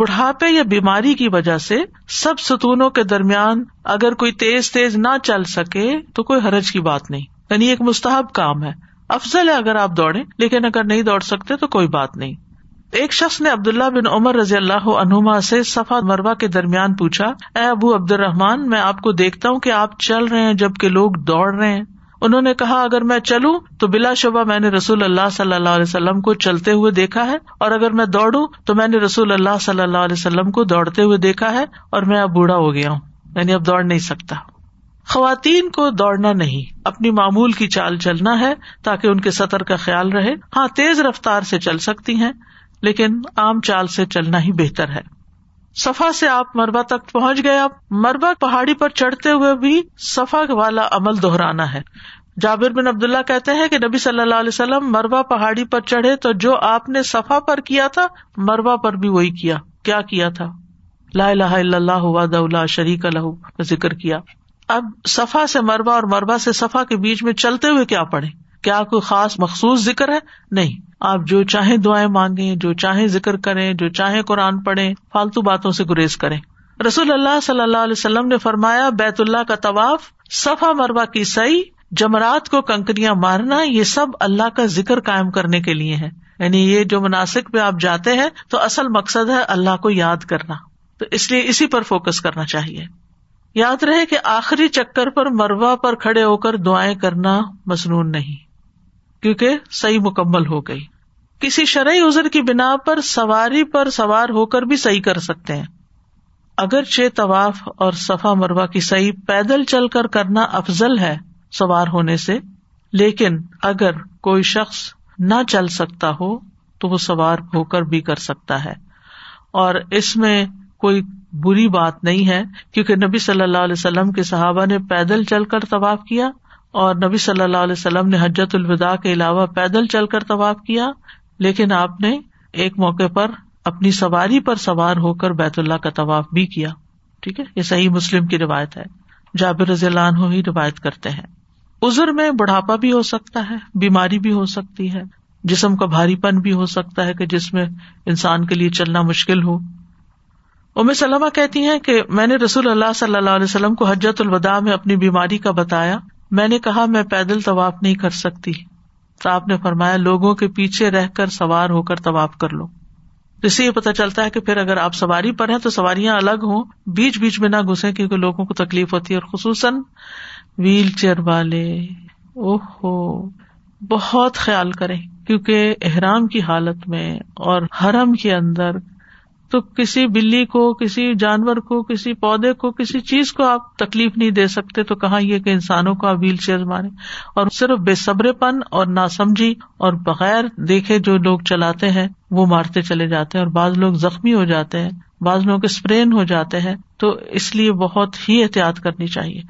بڑھاپے یا بیماری کی وجہ سے سب ستونوں کے درمیان اگر کوئی تیز تیز نہ چل سکے تو کوئی حرج کی بات نہیں۔ یعنی ایک مستحب کام ہے۔ افضل ہے اگر آپ دوڑے لیکن اگر نہیں دوڑ سکتے تو کوئی بات نہیں۔ ایک شخص نے عبداللہ بن عمر رضی اللہ عنہما سے صفا مربع کے درمیان پوچھا، اے ابو عبد الرحمان میں آپ کو دیکھتا ہوں کہ آپ چل رہے ہیں جبکہ لوگ دوڑ رہے ہیں۔ انہوں نے کہا، اگر میں چلوں تو بلا شبہ میں نے رسول اللہ صلی اللہ علیہ وسلم کو چلتے ہوئے دیکھا ہے، اور اگر میں دوڑوں تو میں نے رسول اللہ صلی اللہ علیہ وسلم کو دوڑتے ہوئے دیکھا ہے، اور میں اب بوڑھا ہو گیا ہوں یعنی اب دوڑ نہیں سکتا۔ خواتین کو دوڑنا نہیں، اپنی معمول کی چال چلنا ہے تاکہ ان کے سطر کا خیال رہے۔ ہاں تیز رفتار سے چل سکتی ہیں، لیکن عام چال سے چلنا ہی بہتر ہے۔ صفا سے آپ مربع تک پہنچ گئے آپ مربع پہاڑی پر چڑھتے ہوئے بھی صفا والا عمل دہرانا ہے۔ جابر بن عبداللہ کہتے ہیں کہ نبی صلی اللہ علیہ وسلم مربع پہاڑی پر چڑھے تو جو آپ نے صفا پر کیا تھا، مربع پر بھی وہی کیا۔ کیا کیا تھا؟ لا الہ الا اللہ شریک الح ذکر کیا۔ اب صفا سے مربع اور مربع سے صفا کے بیچ میں چلتے ہوئے کیا پڑھے کیا کوئی خاص مخصوص ذکر ہے؟ نہیں۔ آپ جو چاہیں دعائیں مانگے جو چاہیں ذکر کریں، جو چاہیں قرآن پڑھیں، فالتو باتوں سے گریز کریں۔ رسول اللہ صلی اللہ علیہ وسلم نے فرمایا، بیت اللہ کا طواف، صفا مربع کی سعی، جمرات کو کنکریاں مارنا، یہ سب اللہ کا ذکر قائم کرنے کے لیے ہے یعنی یہ جو مناسب پہ آپ جاتے ہیں، تو اصل مقصد ہے اللہ کو یاد کرنا۔ تو اس لیے اسی پر فوکس کرنا چاہیے۔ یاد رہے کہ آخری چکر پر مروا پر کھڑے ہو کر دعائیں کرنا مصنون نہیں۔ کیونکہ صحیح مکمل ہو گئی۔ کسی شرعی ازر کی بنا پر سواری پر سوار ہو کر بھی صحیح کر سکتے ہیں۔ اگر چھ طواف اور صفا مروا کی صحیح پیدل چل کر کرنا افضل ہے سوار ہونے سے، لیکن اگر کوئی شخص نہ چل سکتا ہو تو وہ سوار ہو کر بھی کر سکتا ہے۔ اور اس میں کوئی بری بات نہیں ہے، کیونکہ نبی صلی اللہ علیہ وسلم کے صحابہ نے پیدل چل کر طواف کیا۔ اور نبی صلی اللہ علیہ وسلم نے حجت الوداع کے علاوہ پیدل چل کر طواف کیا، لیکن آپ نے ایک موقع پر اپنی سواری پر سوار ہو کر بیت اللہ کا طواف بھی کیا۔ ٹھیک ہے؟ یہ صحیح مسلم کی روایت ہے۔ جابر رضی اللہ عنہ ہی روایت کرتے ہیں۔ ازر میں بڑھاپا بھی ہو سکتا ہے، بیماری بھی ہو سکتی ہے، جسم کا بھاری پن بھی ہو سکتا ہے کہ جس میں انسان کے لیے چلنا مشکل ہو۔ ام سلمہ کہتی ہیں کہ میں نے رسول اللہ صلی اللہ علیہ وسلم کو حجت الوداع میں اپنی بیماری کا بتایا۔ میں نے کہا، میں پیدل طواف نہیں کر سکتی۔ تو آپ نے فرمایا، لوگوں کے پیچھے رہ کر سوار ہو کر طواف کر لو۔ اس سے یہ پتا چلتا ہے کہ پھر اگر آپ سواری پر ہیں تو سواریاں الگ ہوں۔ بیچ بیچ میں نہ گھسے کیونکہ لوگوں کو تکلیف ہوتی ہے اور خصوصاً ویل چیئر والے۔ او ہو بہت خیال کریں۔ کیونکہ احرام کی حالت میں اور حرم کے اندر تو کسی بلی کو، کسی جانور کو، کسی پودے کو، کسی چیز کو آپ تکلیف نہیں دے سکتے، تو کہاں یہ کہ انسانوں کو آپ ویل چیئر مارے؟ اور صرف بے صبر پن اور نہ سمجھی اور بغیر دیکھے جو لوگ چلاتے ہیں، وہ مارتے چلے جاتے ہیں اور بعض لوگ زخمی ہو جاتے ہیں، بعض لوگوں کے اسپرین ہو جاتے ہیں، تو اس لیے بہت ہی احتیاط کرنی چاہیے۔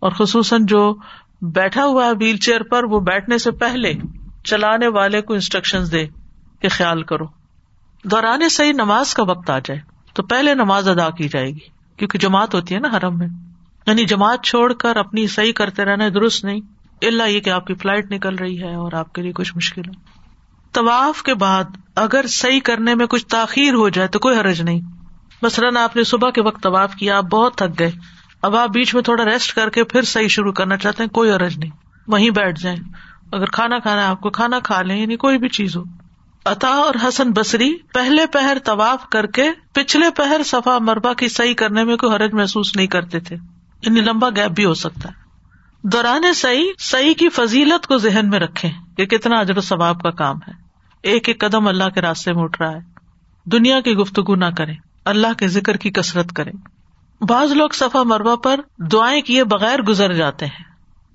اور خصوصاً جو بیٹھا ہوا ہے ویل چیئر پر، وہ بیٹھنے سے پہلے چلانے والے کو انسٹرکشن دے کہ خیال کرو۔ دوران صحیح نماز کا وقت آ جائے تو پہلے نماز ادا کی جائے گی، کیونکہ جماعت ہوتی ہے نا حرم میں۔ یعنی جماعت چھوڑ کر اپنی صحیح کرتے رہنا درست نہیں۔ اللہ یہ کہ آپ کی فلائٹ نکل رہی ہے اور آپ کے لیے کچھ مشکل ہے۔ طواف کے بعد اگر صحیح کرنے میں کچھ تاخیر ہو جائے تو کوئی حرج نہیں۔ مثلاً آپ نے صبح کے وقت طواف کیا، آپ بہت تھک گئے۔ اب آپ بیچ میں تھوڑا ریسٹ کر کے پھر صحیح شروع کرنا چاہتے ہیں، کوئی عرض نہیں۔ وہیں بیٹھ جائیں۔ اگر کھانا کھانا ہے، آپ کو کھانا کھا لیں یعنی کوئی بھی چیز ہو۔ عطا اور حسن بصری پہلے پہر طواف کر کے پچھلے پہر صفا مربع کی صحیح کرنے میں کوئی حرج محسوس نہیں کرتے تھے۔ یعنی لمبا گیپ بھی ہو سکتا ہے۔ دوران صحیح صحیح کی فضیلت کو ذہن میں رکھے کہ کتنا اجر و ثواب کا کام ہے۔ ایک ایک قدم اللہ کے راستے میں اٹھ رہا ہے۔ دنیا کی گفتگو نہ کرے اللہ کے ذکر کی کسرت کرے بعض لوگ صفا مربع پر دعائیں کیے بغیر گزر جاتے ہیں۔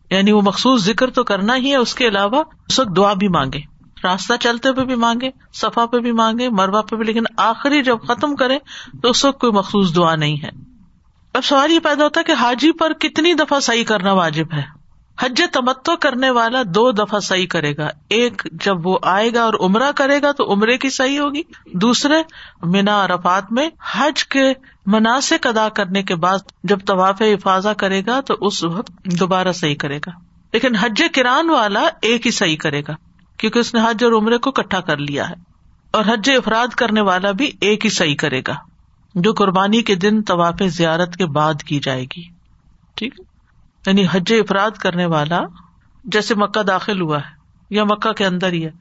یعنی وہ مخصوص ذکر تو کرنا ہی ہے، اس کے علاوہ اس وقت دعا بھی مانگے راستہ چلتے پہ بھی مانگے، صفا پہ بھی مانگے مربع پہ بھی، لیکن آخری جب ختم کرے تو اس وقت کوئی مخصوص دعا نہیں ہے۔ اب سوال یہ پیدا ہوتا ہے کہ حاجی پر کتنی دفعہ صحیح کرنا واجب ہے؟ حج تمتو کرنے والا دو دفعہ صحیح کرے گا۔ ایک جب وہ آئے گا اور عمرہ کرے گا تو عمرے کی صحیح ہوگی۔ دوسرے، مینا عرفات میں حج کے مناسب ادا کرنے کے بعد جب طواف حفاظہ کرے گا تو اس وقت دوبارہ صحیح کرے گا۔ لیکن حج کران والا ایک ہی صحیح کرے گا۔ کیونکہ اس نے حج اور عمرے کو کٹھا کر لیا ہے اور حج افراد کرنے والا بھی ایک ہی صحیح کرے گا جو قربانی کے دن طواف زیارت کے بعد کی جائے گی۔ ٹھیک یعنی حج افراد کرنے والا جیسے مکہ داخل ہوا ہے یا مکہ کے اندر ہی ہے،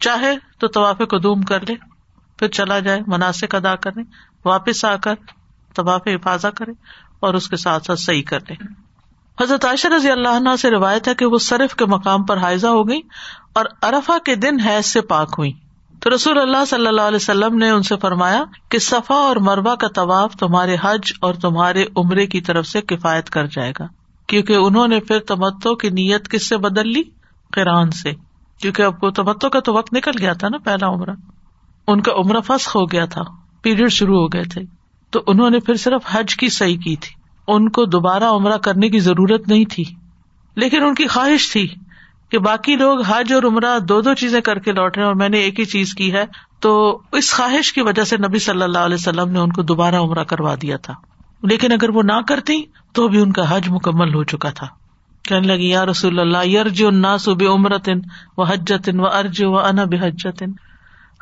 چاہے تو طواف قدوم کر لے، پھر چلا جائے مناسب ادا کرنے واپس آ کر طواف حفاظہ کرے اور اس کے ساتھ ساتھ صحیح کر لے۔ حضرت عائشہ رضی اللہ عنہ سے روایت ہے کہ وہ صرف کے مقام پر حائزہ ہو گئی اور ارفا کے دن حیض سے پاک ہوئی تو رسول اللہ صلی اللہ علیہ وسلم نے ان سے فرمایا کہ صفا اور مربع کا طواف تمہارے حج اور تمہارے عمرے کی طرف سے کفایت کر جائے گا، کیونکہ انہوں نے پھر تمتو کی نیت کس سے بدل لی؟ کران سے۔ کیونکہ اب کو تمتو کا تو وقت نکل گیا تھا نا پہلا عمرہ۔ ان کا عمرہ فسخ ہو گیا تھا، پیریڈ شروع ہو گئے تھے۔ تو انہوں نے پھر صرف حج کی صحیح کی تھی۔ ان کو دوبارہ عمرہ کرنے کی ضرورت نہیں تھی، لیکن ان کی خواہش تھی۔ کہ باقی لوگ حج اور عمرہ دو دو چیزیں کر کے لوٹ رہے اور میں نے ایک ہی چیز کی ہے، تو اس خواہش کی وجہ سے نبی صلی اللہ علیہ وسلم نے ان کو دوبارہ عمرہ کروا دیا تھا۔ لیکن اگر وہ نہ کرتی، تو بھی ان کا حج مکمل ہو چکا تھا۔ کہنے لگی، یا رسول اللہ یرج الناس بے عمرتن و حجتن و ارج و انا بے حجتن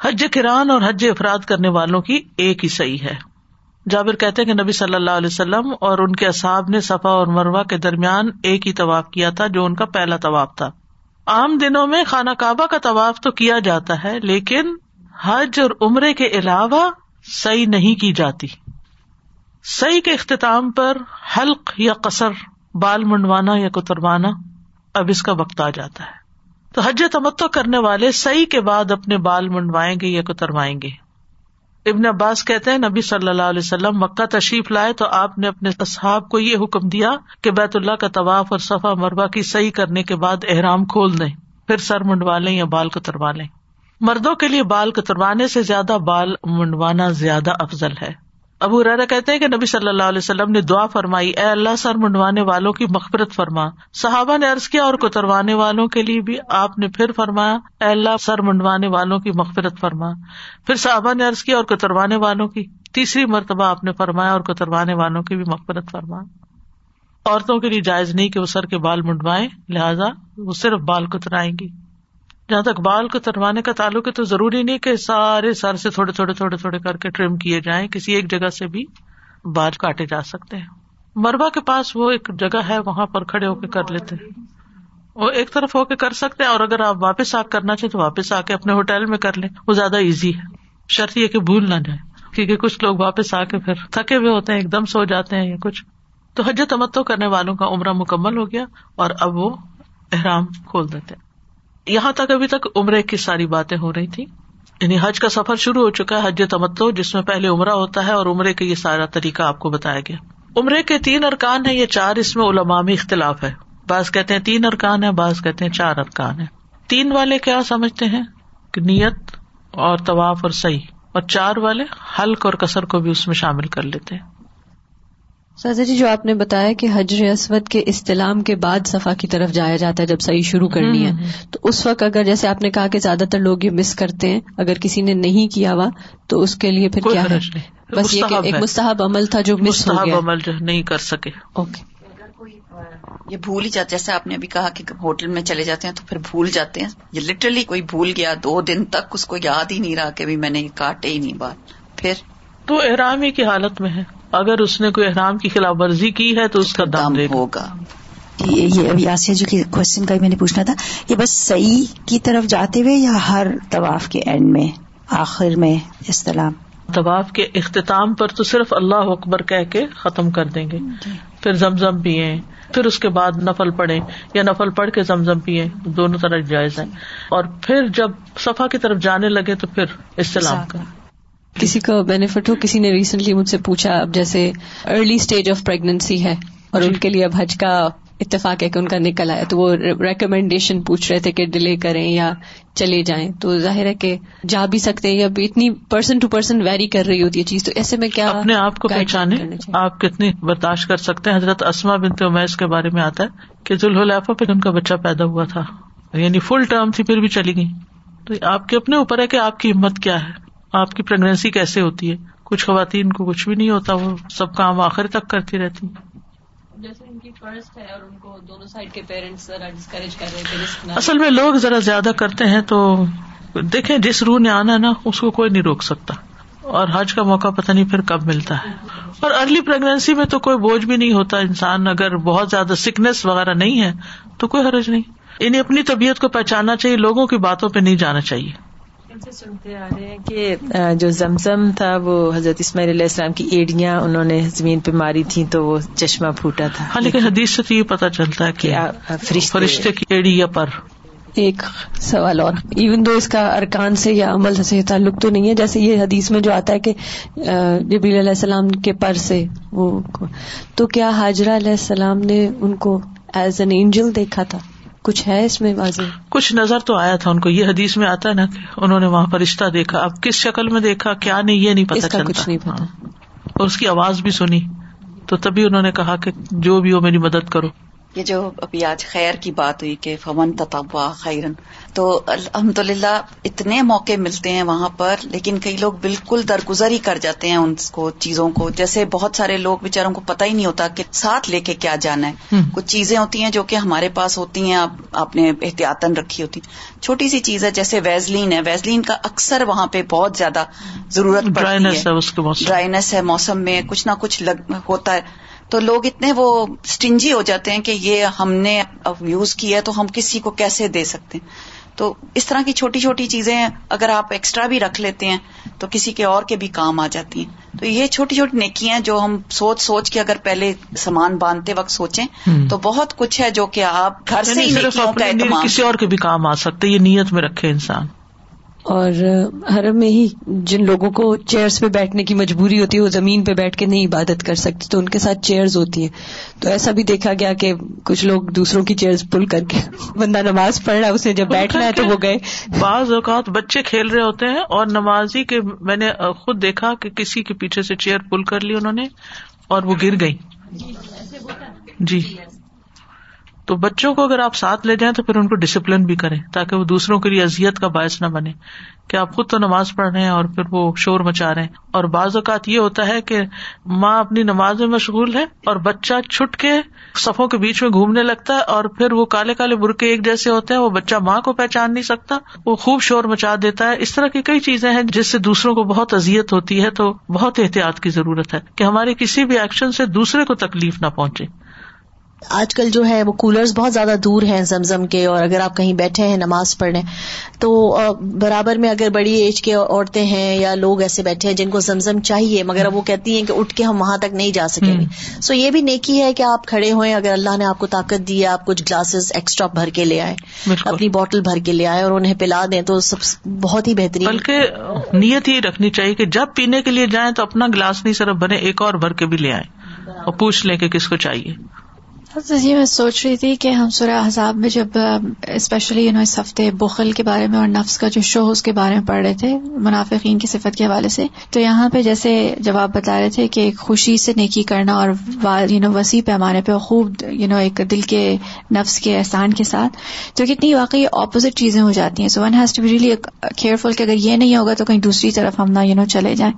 حج کران اور حج افراد کرنے والوں کی ایک ہی صحیح ہے۔ جابر کہتے کہ نبی صلی اللہ علیہ وسلم اور ان کے اصحاب نے صفا اور مروا کے درمیان ایک ہی طواف کیا تھا، جو ان کا پہلا طواف تھا۔ عام دنوں میں خانہ کعبہ کا طواف تو کیا جاتا ہے، لیکن حج اور عمرے کے علاوہ صحیح نہیں کی جاتی۔ صحیح کے اختتام پر حلق یا قصر، بال منڈوانا یا کتروانا، اب اس کا وقت آ جاتا ہے۔ تو حج تمتو کرنے والے صحیح کے بعد اپنے بال منڈوائیں گے یا کتروائیں گے۔ ابن عباس کہتے ہیں، نبی صلی اللہ علیہ وسلم مکہ تشریف لائے تو آپ نے اپنے اصحاب کو یہ حکم دیا کہ بیت اللہ کا طواف اور صفا مربع کی صحیح کرنے کے بعد احرام کھول دیں، پھر سر منڈوا لیں یا بال کتروا لیں۔ مردوں کے لیے بال کتروانے سے زیادہ بال منڈوانا زیادہ افضل ہے۔ ابو ریرا کہتے ہیں کہ نبی صلی اللہ علیہ وسلم نے دعا فرمائی، اے اللہ سر منڈوانے والوں کی مغفرت فرما۔ صحابہ نے ارض کیا، اور کتروانے والوں کے لیے بھی آپ نے پھر فرمایا، اے اللہ سر منڈوانے والوں کی مغفرت فرما۔ پھر صحابہ نے ارض کیا، اور کتروانے والوں کی تیسری مرتبہ آپ نے فرمایا، اور کتروانے والوں کی بھی مغفرت فرما۔ عورتوں کے لیے جائز نہیں کہ وہ سر کے بال منڈوائے لہٰذا وہ صرف بال کترائیں گی۔ جہاں تک بال کو تروانے کا تعلق ہے تو ضروری نہیں کہ سارے سر سے تھوڑے تھوڑے تھوڑے تھوڑے کر کے ٹرم کیے جائیں، کسی ایک جگہ سے بھی بال کاٹے جا سکتے ہیں۔ مربا کے پاس وہ ایک جگہ ہے، وہاں پر کھڑے ہو کے کر لیتے وہ ایک طرف ہو کے کر سکتے ہیں اور اگر آپ واپس آ کرنا چاہیں تو واپس آ کے اپنے ہوٹل میں کر لیں۔ وہ زیادہ ایزی ہے۔ شرط یہ کہ بھول نہ جائے کیونکہ کچھ لوگ واپس آ کے پھر تھکے ہوئے ہوتے ہیں، ایک دم سو جاتے ہیں یا کچھ۔ تو حج تمتو کرنے والوں کا عمرہ مکمل ہو گیا اور اب وہ احرام کھول دیتے یہاں تک ابھی تک عمرے کی ساری باتیں ہو رہی تھی یعنی حج کا سفر شروع ہو چکا ہے، حج تمتو جس میں پہلے عمرہ ہوتا ہے اور عمرے کا یہ سارا طریقہ آپ کو بتایا گیا۔ عمرے کے تین ارکان ہے یہ چار اس میں علماء میں اختلاف ہے۔ بعض کہتے ہیں تین ارکان ہے بعض کہتے ہیں چار ارکان ہے تین والے کیا سمجھتے ہیں؟ کہ نیت اور طواف اور صحیح۔ اور چار والے حلق اور کثر کو بھی اس میں شامل کر لیتے ہیں۔ سازا جی جو آپ نے بتایا کہ حجر اسود کے استعلام کے بعد صفا کی طرف جایا جاتا ہے جب صحیح شروع کرنی ہے تو اس وقت اگر جیسے آپ نے کہا کہ زیادہ تر لوگ یہ مس کرتے ہیں اگر کسی نے نہیں کیا ہوا تو اس کے لیے پھر کیا ہے؟ بس یہ ایک مستحب عمل تھا جو مس ہو گیا۔ عمل جو نہیں کر سکے۔ اوکے۔ یہ بھول ہی جاتے جیسے آپ نے ابھی کہا کہ ہوٹل میں چلے جاتے ہیں تو پھر بھول جاتے ہیں۔ یہ لٹرلی کوئی بھول گیا دو دن تک اس کو یاد ہی نہیں رہا کہ میں نے کاٹے ہی نہیں بات۔ پھر تو احرامی کی حالت میں ہے۔ اگر اس نے کوئی احرام کی خلاف ورزی کی ہے تو اس کا دام دے ہوگا۔ یہ ابھی آسیہ جو کہ کوشچن کا میں نے پوچھنا تھا یہ بس صحیح کی طرف جاتے ہوئے یا ہر طواف کے اینڈ میں آخر میں استعلام طواف کے اختتام پر تو صرف اللہ اکبر کہہ کے ختم کر دیں گے۔ پھر زمزم پیئے پھر اس کے بعد نفل پڑھے یا نفل پڑھ کے زمزم پیئے دونوں طرح جائز ہے اور پھر جب صفا کی طرف جانے لگے تو پھر استعلام کر کسی کا بینیفٹ ہو کسی نے ریسنٹلی مجھ سے پوچھا اب جیسے ارلی اسٹیج آف پرگنسی ہے اور ان کے لیے اب حج کا اتفاق ہے کہ ان کا نکل آیا تو وہ ریکمینڈیشن پوچھ رہے تھے کہ ڈیلے کریں یا چلے جائیں۔ تو ظاہر ہے کہ جا بھی سکتے ہیں یا اتنی پرسن ٹو پرسن ویری کر رہی ہوتی ہے چیز تو ایسے میں کیا اپنے آپ کو پہچانے آپ کتنی برداشت کر سکتے ہیں۔ حضرت اسما بنت امیز کے بارے میں آتا ہے کہ ذوالحلیفہ پہ ان کا بچہ پیدا ہوا تھا یعنی فل ٹرم تھی پھر بھی چلی گئی تو آپ کے اپنے اوپر ہے کہ آپ کی ہمت کیا ہے؟ آپ کی پریگنسی کیسے ہوتی ہے؟ کچھ خواتین کو کچھ بھی نہیں ہوتا وہ سب کام آخر تک کرتی رہتی اصل میں لوگ ذرا زیادہ کرتے ہیں تو دیکھیں جس روح نے آنا ہے نا اس کو کوئی نہیں روک سکتا۔ اور حج کا موقع پتہ نہیں پھر کب ملتا ہے۔ اور ارلی پرگنسی میں تو کوئی بوجھ بھی نہیں ہوتا۔ انسان اگر بہت زیادہ سکنس وغیرہ نہیں ہے تو کوئی حرج نہیں۔ انہیں اپنی طبیعت کو پہچاننا چاہیے لوگوں کی باتوں پہ نہیں جانا چاہیے۔ سنتے آ رہے ہیں کہ جو زمزم تھا وہ حضرت اسماعیل علیہ السلام کی ایڑیاں انہوں نے زمین پہ ماری تھی تو وہ چشمہ پھوٹا تھا۔ ہاں لیکن حدیث سے تو یہ پتا چلتا ہے کہ فرشتے کی ایڑی یا پر۔ ایک سوال اور ایون دو اس کا ارکان سے یا عمل سے تعلق تو نہیں ہے جیسے یہ حدیث میں جو آتا ہے کہ جبیل علیہ السلام کے پر سے وہ تو کیا حاجرہ علیہ السلام نے ان کو ایز این اینجل دیکھا تھا؟ کچھ ہے اس میں واضح؟ کچھ نظر تو آیا تھا ان کو یہ حدیث میں آتا ہے نا کہ انہوں نے وہاں پر رشتہ دیکھا۔ اب کس شکل میں دیکھا کیا نہیں یہ نہیں پتا کچھ نہیں پتا ہاں۔ اور اس کی آواز بھی سنی۔ تو تبھی انہوں نے کہا کہ جو بھی ہو میری مدد کرو۔ یہ جو ابھی آج خیر کی بات ہوئی کہ فمن تطوا خیرن تو الحمد للہ اتنے موقع ملتے ہیں وہاں پر لیکن کئی لوگ بالکل درگزر ہی کر جاتے ہیں ان کو چیزوں کو۔ جیسے بہت سارے لوگ بےچاروں کو پتہ ہی نہیں ہوتا کہ ساتھ لے کے کیا جانا ہے۔ کچھ چیزیں ہوتی ہیں جو کہ ہمارے پاس ہوتی ہیں آپ نے احتیاطن رکھی ہوتی۔ چھوٹی سی چیز ہے جیسے ویزلین ہے۔ ویزلین کا اکثر وہاں پہ بہت زیادہ ضرورت پڑتی ہے۔ ڈرائیس ہے موسم۔ میں کچھ نہ کچھ ہوتا ہے۔ تو لوگ اتنے وہ اسٹنجی ہو جاتے ہیں کہ یہ ہم نے یوز کیا تو ہم کسی کو کیسے دے سکتے ہیں؟ تو اس طرح کی چھوٹی چھوٹی چیزیں اگر آپ ایکسٹرا بھی رکھ لیتے ہیں تو کسی کے اور کے بھی کام آ جاتی ہیں۔ تو یہ چھوٹی چھوٹی نیکیاں جو ہم سوچ سوچ کے اگر پہلے سامان باندھتے وقت سوچیں تو بہت کچھ ہے جو کہ آپ گھر سے یعنی ہی کسی اور کے بھی کام آ سکتے یہ نیت میں رکھے انسان۔ اور حرم میں ہی جن لوگوں کو چیئرس پہ بیٹھنے کی مجبوری ہوتی ہے وہ زمین پہ بیٹھ کے نہیں عبادت کر سکتے تو ان کے ساتھ چیئرز ہوتی ہیں۔ تو ایسا بھی دیکھا گیا کہ کچھ لوگ دوسروں کی چیئرز پل کر کے بندہ نماز پڑھ رہا ہے اس نے جب بیٹھنا ہے تو وہ گئے۔ بعض اوقات بچے کھیل رہے ہوتے ہیں اور نمازی کے میں نے خود دیکھا کہ کسی کے پیچھے سے چیئر پل کر لی انہوں نے اور وہ گر گئی۔ جی۔ تو بچوں کو اگر آپ ساتھ لے جائیں تو پھر ان کو ڈسپلن بھی کریں تاکہ وہ دوسروں کے لیے ازیت کا باعث نہ بنے کہ آپ خود تو نماز پڑھ رہے ہیں اور پھر وہ شور مچا رہے ہیں۔ اور بعض اوقات یہ ہوتا ہے کہ ماں اپنی نماز میں مشغول ہے اور بچہ چھٹ کے صفوں کے بیچ میں گھومنے لگتا ہے اور پھر وہ کالے کالے برقے ایک جیسے ہوتے ہیں، وہ بچہ ماں کو پہچان نہیں سکتا، وہ خوب شور مچا دیتا ہے۔ اس طرح کی کئی چیزیں ہیں جس سے دوسروں کو بہت ازیت ہوتی ہے تو بہت احتیاط کی ضرورت ہے کہ ہمارے کسی بھی ایکشن سے دوسرے کو تکلیف نہ پہنچے۔ آج کل جو ہے وہ کولرز بہت زیادہ دور ہیں زمزم کے اور اگر آپ کہیں بیٹھے ہیں نماز پڑھنے تو برابر میں اگر بڑی ایج کے عورتیں ہیں یا لوگ ایسے بیٹھے ہیں جن کو زمزم چاہیے مگر وہ کہتی ہیں کہ اٹھ کے ہم وہاں تک نہیں جا سکیں گے۔ سو یہ بھی نیکی ہے کہ آپ کھڑے ہوئے اگر اللہ نے آپ کو طاقت دی ہے آپ کچھ گلاسز ایکسٹرا بھر کے لے آئے اپنی بوٹل بھر کے لے آئے اور انہیں پلا دیں تو سب بہت ہی بہترین۔ بلکہ نیت ہی رکھنی چاہیے کہ جب پینے کے لیے جائیں تو اپنا گلاس نہیں صرف بنے ایک اور بھر کے بھی لے آئے اور پوچھ لیں کہ کس کو چاہیے۔ یہ جی، میں سوچ رہی تھی کہ ہم سورہ حذاب میں جب اسپیشلی یو نو اس ہفتے بخل کے بارے میں اور نفس کا جو شو اس کے بارے میں پڑھ رہے تھے، منافقین کی صفت کے حوالے سے، تو یہاں پہ جیسے جب آپ بتا رہے تھے کہ خوشی سے نیکی کرنا اور یو نو وسیع پیمانے پہ خوب یو نو ایک دل کے نفس کے احسان کے ساتھ تو کتنی واقعی اپوزٹ چیزیں ہو جاتی ہیں. So one has to be really careful کہ اگر یہ نہیں ہوگا تو کہیں دوسری طرف ہم نہ یو نو چلے جائیں.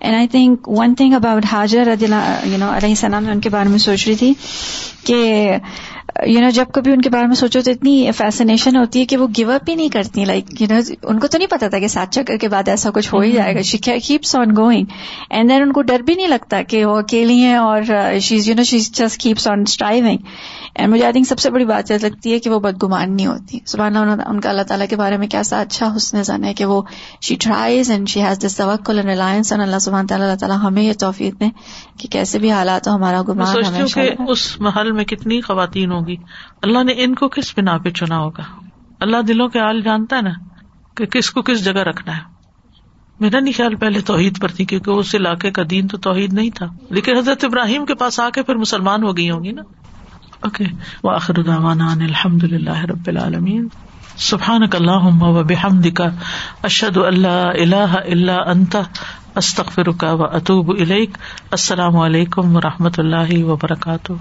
And I think one thing about حاضر یو نو علیہ السلام، میں ان کے بارے میں سوچ رہی تھی کہ یو نو جب کبھی ان کے بارے میں سوچو تو اتنی فیسنیشن ہوتی ہے کہ وہ گیو اپ ہی نہیں کرتی. لائک یو نو ان کو تو نہیں پتا تھا کہ سات چکر کے بعد ایسا کچھ ہو ہی جائے گا. She keeps on going and then ان کو ڈر بھی نہیں لگتا کہ وہ اکیلی ہیں اور she's you know she's just keeps on striving and مجھے آئی تھنک سب سے بڑی بات یہ لگتی ہے کہ وہ بدگمان نہیں ہوتی۔ سبحان اللہ ان کا اللہ تعالیٰ کے بارے میں کیسا اچھا حسن زن ہے کہ وہ she tries and she has this توکل اینڈ ریلائنس اینڈ اللہ سبحان تعالیٰ اللہ تعالیٰ ہمیں یہ توفیق دیں کہ کیسے بھی حالات ہو ہمارا گمان کہ اس محل میں کتنی خواتین ہوگی اللہ نے ان کو کس بنا پہ چنا ہوگا؟ اللہ دلوں کے حال جانتا ہے نا کہ کس کو کس جگہ رکھنا ہے۔ میرا نہیں خیال پہلے توحید پر تھی کیونکہ اس علاقے کا دین تو توحید نہیں تھا۔ لیکن حضرت ابراہیم کے پاس آ کے پھر مسلمان ہو گئی ہوں گی نا۔ اوکے واخر دعوانا ان الحمد للہ رب العالمین سبحان اللہ و بحمد کا اشد اللہ اللہ اللہ انت استخر کا و اطوب السلام علیکم و رحمۃ اللہ وبرکاتہ